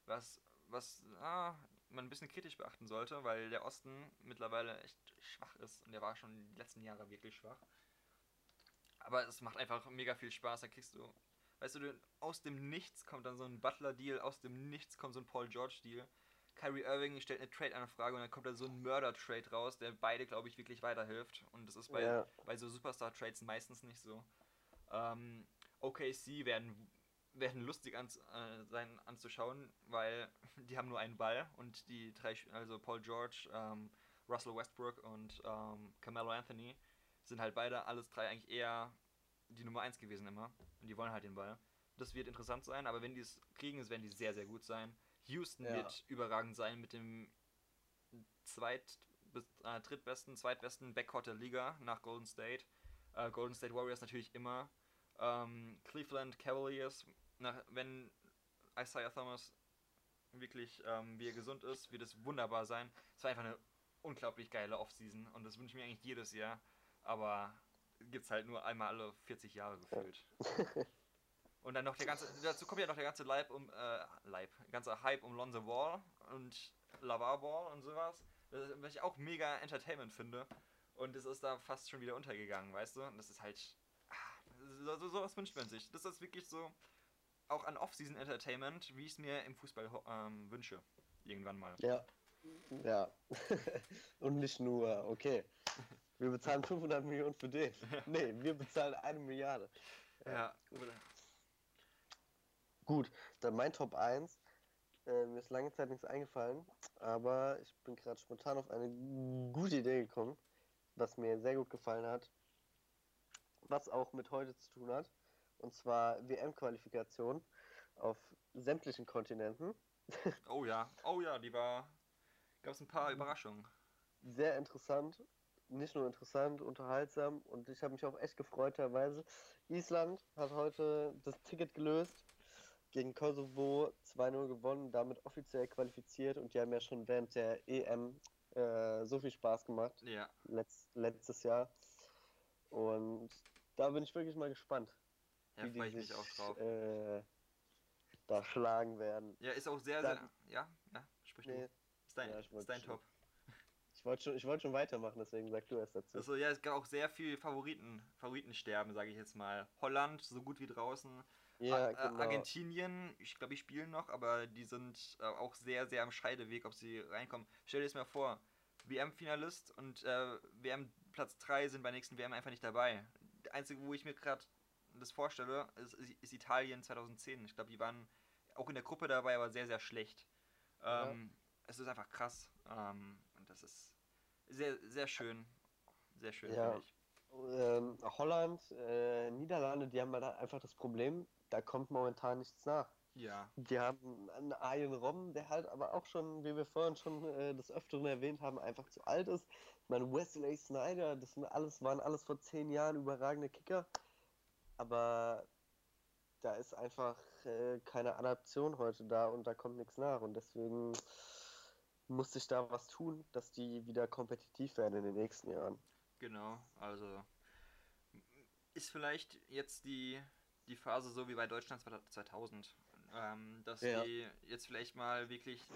was, was ah, man ein bisschen kritisch beachten sollte, weil der Osten mittlerweile echt schwach ist und der war schon die letzten Jahre wirklich schwach. Aber es macht einfach mega viel Spaß, da kriegst du, weißt du, aus dem Nichts kommt dann so ein Butler-Deal, aus dem Nichts kommt so ein Paul George-Deal. Kyrie Irving stellt eine Trade-Anfrage und dann kommt da so ein Murder-Trade raus, der beide, glaube ich, wirklich weiterhilft. Und das ist bei, Ja. bei so Superstar-Trades meistens nicht so. Ähm, OKC werden, werden lustig ans, äh, sein anzuschauen, weil die haben nur einen Ball und die drei, also Paul George, ähm, Russell Westbrook und ähm, Carmelo Anthony sind halt beide, alles drei eigentlich eher die Nummer 1 gewesen immer. Und die wollen halt den Ball. Das wird interessant sein, aber wenn die es kriegen, es werden die sehr, sehr gut sein. Houston Ja. wird überragend sein mit dem zweit bis, äh, drittbesten, zweitbesten Backcourt der Liga nach Golden State. Äh, Golden State Warriors natürlich immer. Ähm, Cleveland Cavaliers, nach, wenn Isaiah Thomas wirklich ähm, wie er gesund ist, wird es wunderbar sein. Es war einfach eine unglaublich geile Offseason und das wünsche ich mir eigentlich jedes Jahr. Aber gibt es halt nur einmal alle 40 Jahre gefühlt. Und dann noch der ganze, dazu kommt ja noch der ganze Leib um, äh, Leib, ganze Hype um Lonzo Ball und Lavar Ball und sowas, was ich auch mega Entertainment finde. Und es ist da fast schon wieder untergegangen, weißt du? Und das ist halt, ah, so, so, sowas wünscht man sich. Das ist wirklich so, auch an Off-Season Entertainment, wie ich es mir im Fußball ähm, wünsche. Irgendwann mal. Ja. Ja. Und nicht nur, okay. Wir bezahlen 500 Millionen für den. Nee, wir bezahlen eine Milliarde. Ja, oder? Gut, dann mein Top 1. Äh, mir ist lange Zeit nichts eingefallen, aber ich bin gerade spontan auf eine gute Idee gekommen, was mir sehr gut gefallen hat, was auch mit heute zu tun hat, und zwar WM-Qualifikation auf sämtlichen Kontinenten. Oh ja, oh ja, die war, gab es ein paar Überraschungen. Sehr interessant, nicht nur interessant, unterhaltsam und ich habe mich auch echt gefreut teilweise. Island hat heute das Ticket gelöst, gegen Kosovo 2-0 gewonnen, damit offiziell qualifiziert und die haben ja schon während der EM äh, so viel Spaß gemacht, Ja, letzt, letztes Jahr. Und da bin ich wirklich mal gespannt, ja wie freue die ich mich sich auch drauf. äh, da schlagen werden. Ja, ist auch sehr, Dann- sehr. Ja, ja, sprich Nee, du. Ist dein, ja, ich ist wollte dein schon- Top. Ich wollte schon, wollt schon weitermachen, deswegen sag du erst dazu. Also ja, es gab auch sehr viel Favoriten, Favoritensterben, sage ich jetzt mal. Holland, so gut wie draußen. Ja, äh, genau. Argentinien, ich glaube, die spielen noch, aber die sind äh, auch sehr, sehr am Scheideweg, ob sie reinkommen. Stell dir das mal vor, WM-Finalist und äh, WM Platz 3 sind bei der nächsten WM einfach nicht dabei. Der einzige, wo ich mir gerade das vorstelle, ist, ist Italien 2010. Ich glaube, die waren auch in der Gruppe dabei, aber sehr, sehr schlecht. Ja. Ähm, Es ist einfach krass. Ähm, und das ist sehr, sehr schön. Sehr schön, Ja. finde ich. Ähm, Holland, äh, Niederlande, die haben halt einfach das Problem, da kommt momentan nichts nach. Ja. Die haben einen Arjen Robben, der halt aber auch schon, wie wir vorhin schon äh, des Öfteren erwähnt haben, einfach zu alt ist. Ich meine, Wesley Snyder, das sind alles, waren alles vor zehn Jahren überragende Kicker. Aber da ist einfach äh, keine Adaption heute da und da kommt nichts nach. Und deswegen muss sich da was tun, dass die wieder kompetitiv werden in den nächsten Jahren. Genau, also ist vielleicht jetzt die, die Phase so wie bei Deutschland 2000, ähm, dass Ja. die jetzt vielleicht mal wirklich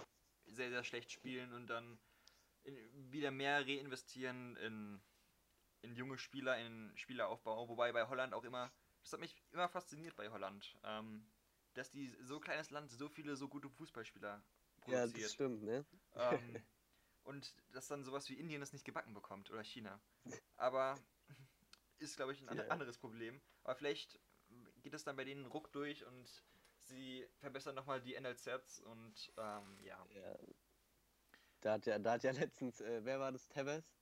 sehr, sehr schlecht spielen und dann in, wieder mehr reinvestieren in, in junge Spieler, in Spieleraufbau, wobei bei Holland auch immer, das hat mich immer fasziniert bei Holland, ähm, dass die so kleines Land so viele so gute Fußballspieler Ja, produziert. das stimmt, ne? Ähm, und dass dann sowas wie Indien das nicht gebacken bekommt oder China. Aber ist, glaube ich, ein Ja. an- anderes Problem. Aber vielleicht geht es dann bei denen ruck durch und sie verbessern nochmal die NLZs und ähm, ja. Ja. Da hat ja, da hat ja letztens, äh, wer war das? Tevez?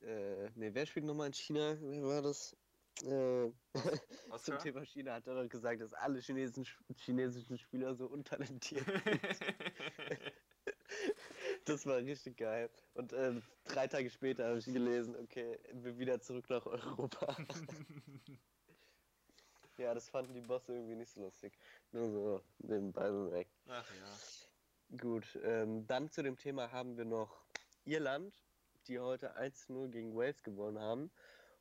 Äh, ne, wer spielt nochmal in China? Wer war das? Äh, zum? Thema China hat er doch gesagt, dass alle chinesischen, chinesischen Spieler so untalentiert sind. Das war richtig geil. Und äh, drei Tage später habe ich gelesen, okay, wir wieder zurück nach Europa. ja, das fanden die Bosse irgendwie nicht so lustig. Nur so nebenbei bemerkt. Ach ja. Gut, ähm, dann zu dem Thema haben wir noch Irland, die heute 1-0 gegen Wales gewonnen haben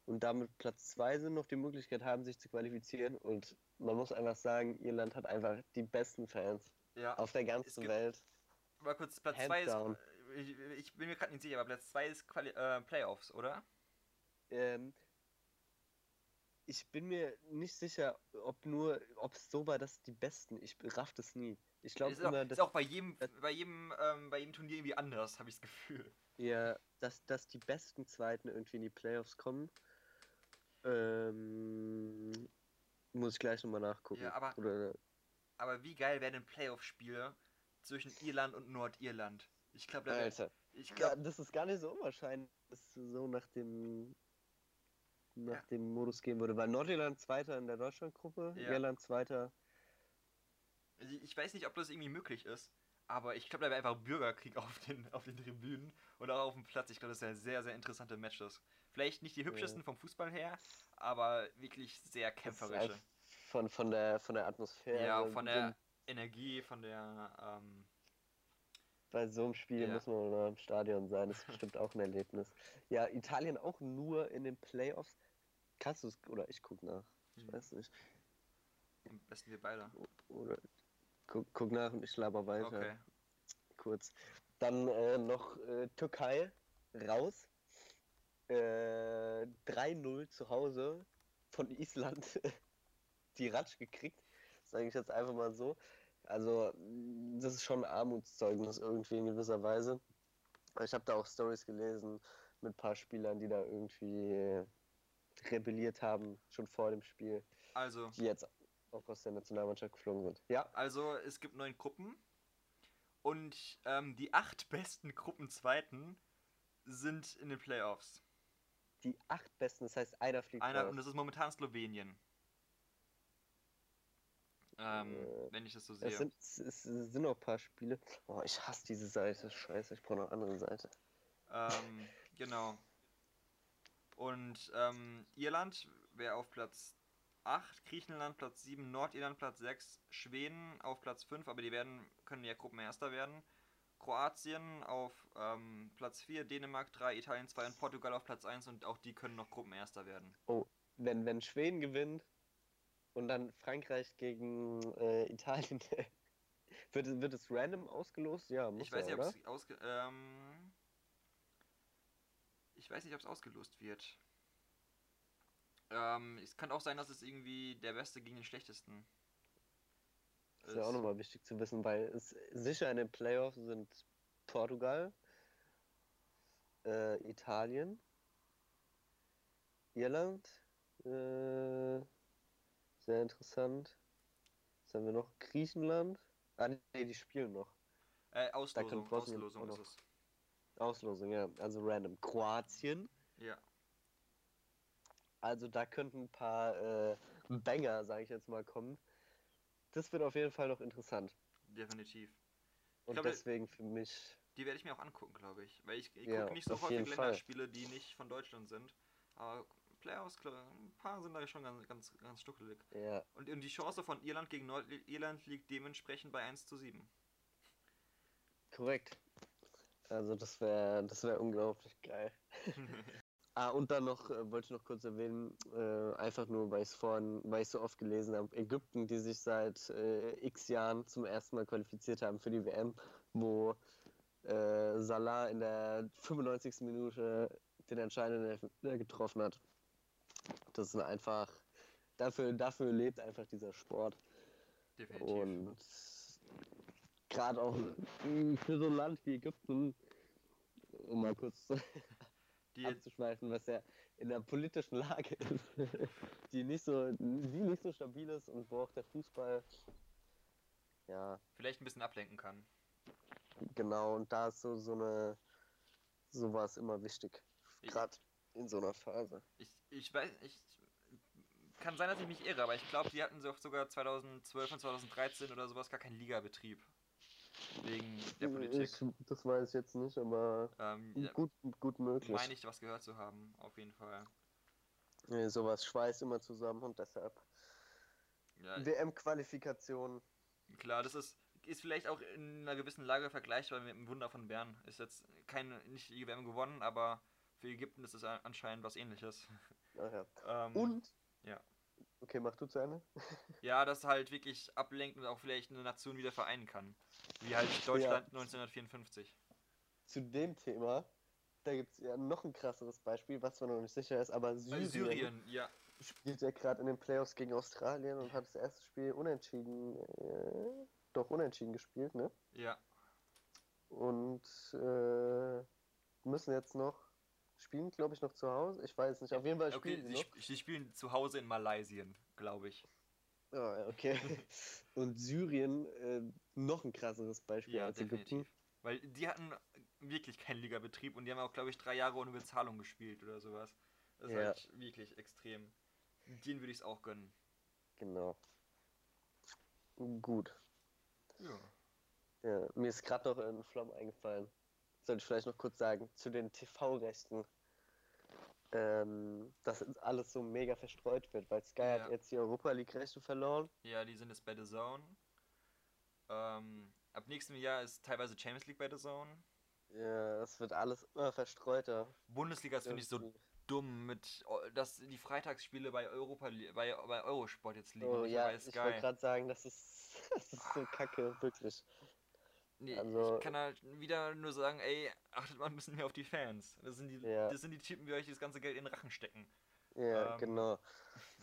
und damit Platz 2 sind, noch die Möglichkeit haben, sich zu qualifizieren. Und man muss einfach sagen, Irland hat einfach die besten Fans Ja, auf der ganzen Welt. aber kurz, Platz Hands 2 ist. Ich, ich bin mir gerade nicht sicher, aber Platz 2 ist Quali äh, Playoffs, oder? Ähm, ich bin mir nicht sicher, ob nur, ob es so war, dass die Besten, ich raff das nie. Ich glaube ist, immer, ist dass, auch bei jedem, das- bei jedem, ähm, bei jedem Turnier irgendwie anders, habe ich das Gefühl. ja, dass, dass die besten Zweiten irgendwie in die Playoffs kommen. Ähm, muss ich gleich nochmal nachgucken. Ja, aber- Oder, Aber wie geil wäre ein Playoff-Spiel zwischen Irland und Nordirland? Ich glaube, da ich Ja, glaube, das ist gar nicht so unwahrscheinlich, dass es so nach dem nach Ja. dem Modus gehen würde, weil Nordirland Zweiter in der Deutschlandgruppe, Ja. Irland Zweiter. ich weiß nicht, ob das irgendwie möglich ist, aber ich glaube, da wäre einfach Bürgerkrieg auf den, auf den Tribünen und auch auf dem Platz. Ich glaube, das wären sehr, sehr interessante Matches. Vielleicht nicht die hübschesten vom Fußball her, aber wirklich sehr kämpferische. Von, von, der, von der Atmosphäre. Ja, von so- der Energie, von der, ähm, Bei so einem Spiel Ja. muss man mal im Stadion sein, das ist bestimmt auch ein Erlebnis. Ja, Italien auch nur in den Playoffs. Kannst du es, oder ich guck nach, ich Hm. weiß nicht. am besten wir beide. Oder guck, guck nach und ich laber weiter. Okay. Kurz. Dann äh, noch äh, Türkei raus. Äh, 3-0 zu Hause von Island. Die Ratsch gekriegt. Sage ich jetzt einfach mal so. Also, das ist schon ein Armutszeugnis irgendwie in gewisser Weise. Ich habe da auch Stories gelesen mit ein paar Spielern, die da irgendwie rebelliert haben, schon vor dem Spiel, Also, die jetzt auch aus der Nationalmannschaft geflogen sind. Ja, also es gibt neun Gruppen und ähm, die acht besten Gruppenzweiten sind in den Playoffs. Die acht besten, das heißt, einer fliegt Einer, raus. und das ist momentan Slowenien. Ähm, Äh, wenn ich das so sehe. Es sind, es, sind noch ein paar Spiele. Oh, ich hasse diese Seite. Scheiße, ich brauche noch eine andere Seite. Ähm, genau. Und ähm, Irland wäre auf Platz 8, Griechenland Platz 7, Nordirland Platz 6, Schweden auf Platz 5, aber die werden, können ja Gruppenerster werden. Kroatien auf ähm, Platz 4, Dänemark 3, Italien 2 und Portugal auf Platz 1 und auch die können noch Gruppenerster werden. Wenn, wenn Schweden gewinnt und dann Frankreich gegen äh, Italien, wird, es- wird es random ausgelost? Ja, muss Ich weiß ja, nicht, ob es ausge... Ähm, Ich weiß nicht, ob es ausgelost wird. Ähm, es kann auch sein, dass es irgendwie der Beste gegen den Schlechtesten Das ist ja auch nochmal wichtig zu wissen, weil es sicher in den Playoffs sind Portugal, äh, Italien, Irland, äh, sehr interessant. Was haben wir noch? Griechenland. Ah, nee, die spielen noch. Äh, Auslosung, Auslosung ist es. Auslosung, ja. Also random. Kroatien. Ja. Also da könnten ein paar äh, Banger, sage ich jetzt mal, kommen. Das wird auf jeden Fall noch interessant. Definitiv. Und glaube, deswegen für mich, Die werde ich mir auch angucken, glaube ich. Weil ich, ich Ja, gucke nicht so häufig. Länderspiele, die nicht von Deutschland sind. Aber Playoffs, klar, ein paar sind da schon ganz, ganz, ganz stuckelig. ja, Und, und die Chance von Irland gegen Nordirland liegt dementsprechend bei 1 zu 7. korrekt. Also das wäre das wär unglaublich geil. Ah, und dann noch, äh, wollte ich noch kurz erwähnen, äh, einfach nur, weil ich es vorhin, weil ich so oft gelesen habe, Ägypten, die sich seit äh, x Jahren zum ersten Mal qualifiziert haben für die WM, wo äh, Salah in der 95. Minute den entscheidenden Elfmeter getroffen hat. Das ist einfach, dafür, dafür lebt einfach dieser Sport. Definitiv. Und gerade auch für so ein Land wie Ägypten, um mal kurz die, abzuschweifen, was ja in der politischen Lage ist, die nicht so, die nicht so stabil ist und wo auch der Fußball, ja, vielleicht ein bisschen ablenken kann. genau, und da ist so, so eine, sowas immer wichtig, Ich- gerade in so einer Phase. Ich, ich weiß, ich kann sein, dass ich mich irre, aber ich glaube, die hatten so- sogar 2012 und 2013 oder sowas gar keinen Ligabetrieb. Wegen der Politik. Ich, das weiß ich jetzt nicht, aber Ähm, gut, gut möglich. meine ich, was gehört zu haben, auf jeden Fall. Nee, sowas schweißt immer zusammen und deshalb Ja, WM-Qualifikation. klar, das ist, ist vielleicht auch in einer gewissen Lage vergleichbar mit dem Wunder von Bern. Ist jetzt keine, nicht die WM gewonnen, aber für Ägypten ist es anscheinend was ähnliches. Ja. Ähm, Und? ja. Okay, mach du zu Ende. Ja, das halt wirklich ablenkt und auch vielleicht eine Nation wieder vereinen kann. Wie halt Deutschland 1954. Zu dem Thema, da gibt es ja noch ein krasseres Beispiel, was zwar noch nicht sicher ist, aber Syrien, Syrien, ja. spielt ja gerade in den Playoffs gegen Australien und hat das erste Spiel unentschieden, äh, doch unentschieden gespielt, ne? Ja. Und äh, müssen jetzt noch spielen, glaube ich, noch zu Hause. Ich weiß nicht. Auf jeden Fall Okay, spielen sie, sie noch. sp sie spielen zu Hause in Malaysien, glaube ich. Ah, ja, okay. Und Syrien, äh, noch ein krasseres Beispiel Ja, als Ägypten. definitiv. Weil die hatten wirklich keinen Ligabetrieb und die haben auch, glaube ich, drei Jahre ohne Bezahlung gespielt oder sowas. Das ist Ja. halt wirklich extrem. Den würde ich es auch gönnen. Genau. Gut. Ja. Ja, mir ist gerade noch ein Flom eingefallen. Sollte ich vielleicht noch kurz sagen, zu den TV-Rechten. Ähm, dass alles so mega verstreut wird, weil Sky Ja. hat jetzt die Europa League-Rechte verloren. Ja, die sind jetzt bei The Zone. Ähm, ab nächstem Jahr ist teilweise Champions League bei The Zone. Ja, es wird alles immer verstreuter. Bundesliga ist, finde ich, so dumm mit, oh, dass die Freitagsspiele bei Europa, bei, bei Eurosport jetzt liegen. Oh ja, ich wollte gerade sagen, das ist, das ist so kacke, wirklich. Nee, Also- ich kann halt wieder nur sagen, ey, achtet mal ein bisschen mehr auf die Fans. Das sind die, Ja. das sind die Typen, die euch das ganze Geld in den Rachen stecken. Ja, Ähm, genau.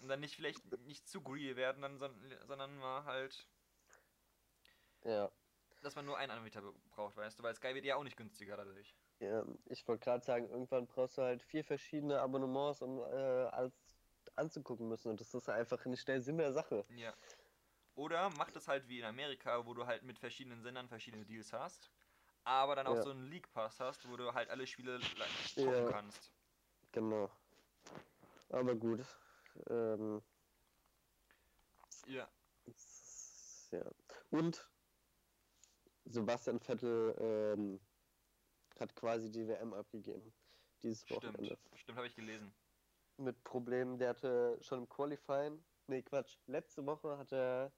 Und dann nicht vielleicht nicht zu greedy werden, dann, son- sondern mal halt, Ja. dass man nur einen Anbieter braucht, weißt du, weil Sky wird ja auch nicht günstiger dadurch. ja. Ich wollte gerade sagen, irgendwann brauchst du halt vier verschiedene Abonnements, um äh, alles anzugucken müssen. Und das ist einfach nicht der Sinn der Sache. Ja. Oder macht es halt wie in Amerika, wo du halt mit verschiedenen Sendern verschiedene Deals hast, aber dann auch Ja. so einen League Pass hast, wo du halt alle Spiele li- Ja. gucken kannst. Genau. Aber gut. Ähm, Ja. ja. Und Sebastian Vettel ähm, hat quasi die WM abgegeben. Dieses Stimmt. Wochenende. Stimmt, habe ich gelesen. Mit Problemen. Der hatte schon im Qualifying. Nee, Quatsch. Letzte Woche hat er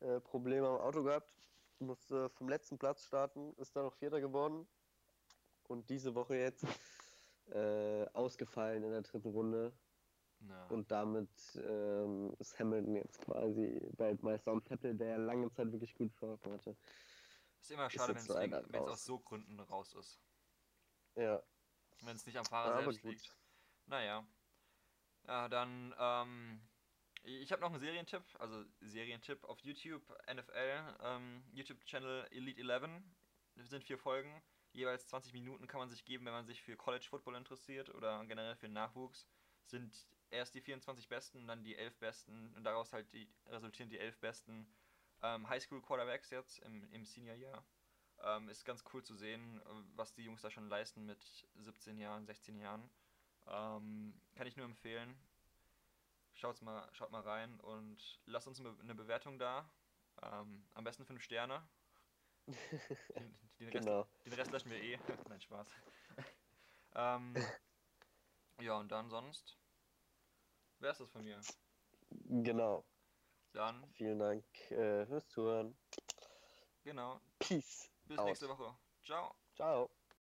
äh, Probleme am Auto gehabt. Musste vom letzten Platz starten. Ist dann noch Vierter geworden. Und diese Woche jetzt äh, ausgefallen in der dritten Runde. Na. Und damit ähm, ist Hamilton jetzt quasi Weltmeister und Vettel, der lange Zeit wirklich gut Chancen hatte. ist immer schade, wenn es aus so Gründen raus ist. Ja, wenn es nicht am Fahrer Aber selbst liegt. Naja. Ja, dann, ähm, ich habe noch einen Serientipp, also Serientipp auf YouTube, NFL, ähm, YouTube-Channel Elite 11. Das sind vier Folgen, jeweils 20 Minuten kann man sich geben, wenn man sich für College Football interessiert oder generell für Nachwuchs. Sind erst die 24 Besten, dann die 11 Besten und daraus halt die, resultieren die 11 Besten ähm, Highschool Quarterbacks jetzt im, im Senior-Jahr. Ähm, ist ganz cool zu sehen, was die Jungs da schon leisten mit 17 Jahren, 16 Jahren. Ähm, kann ich nur empfehlen. Schaut's mal, schaut mal rein und lasst uns eine Be- eine Bewertung da. Ähm, am besten 5 Sterne. Den, den, Rest, Genau. den Rest löschen wir eh. Nein, Spaß. ähm, ja, und dann sonst wäre es das von mir. Genau. Dann, Vielen Dank äh, fürs Zuhören. genau. Peace. Bis Aus. nächste Woche. Ciao. Ciao.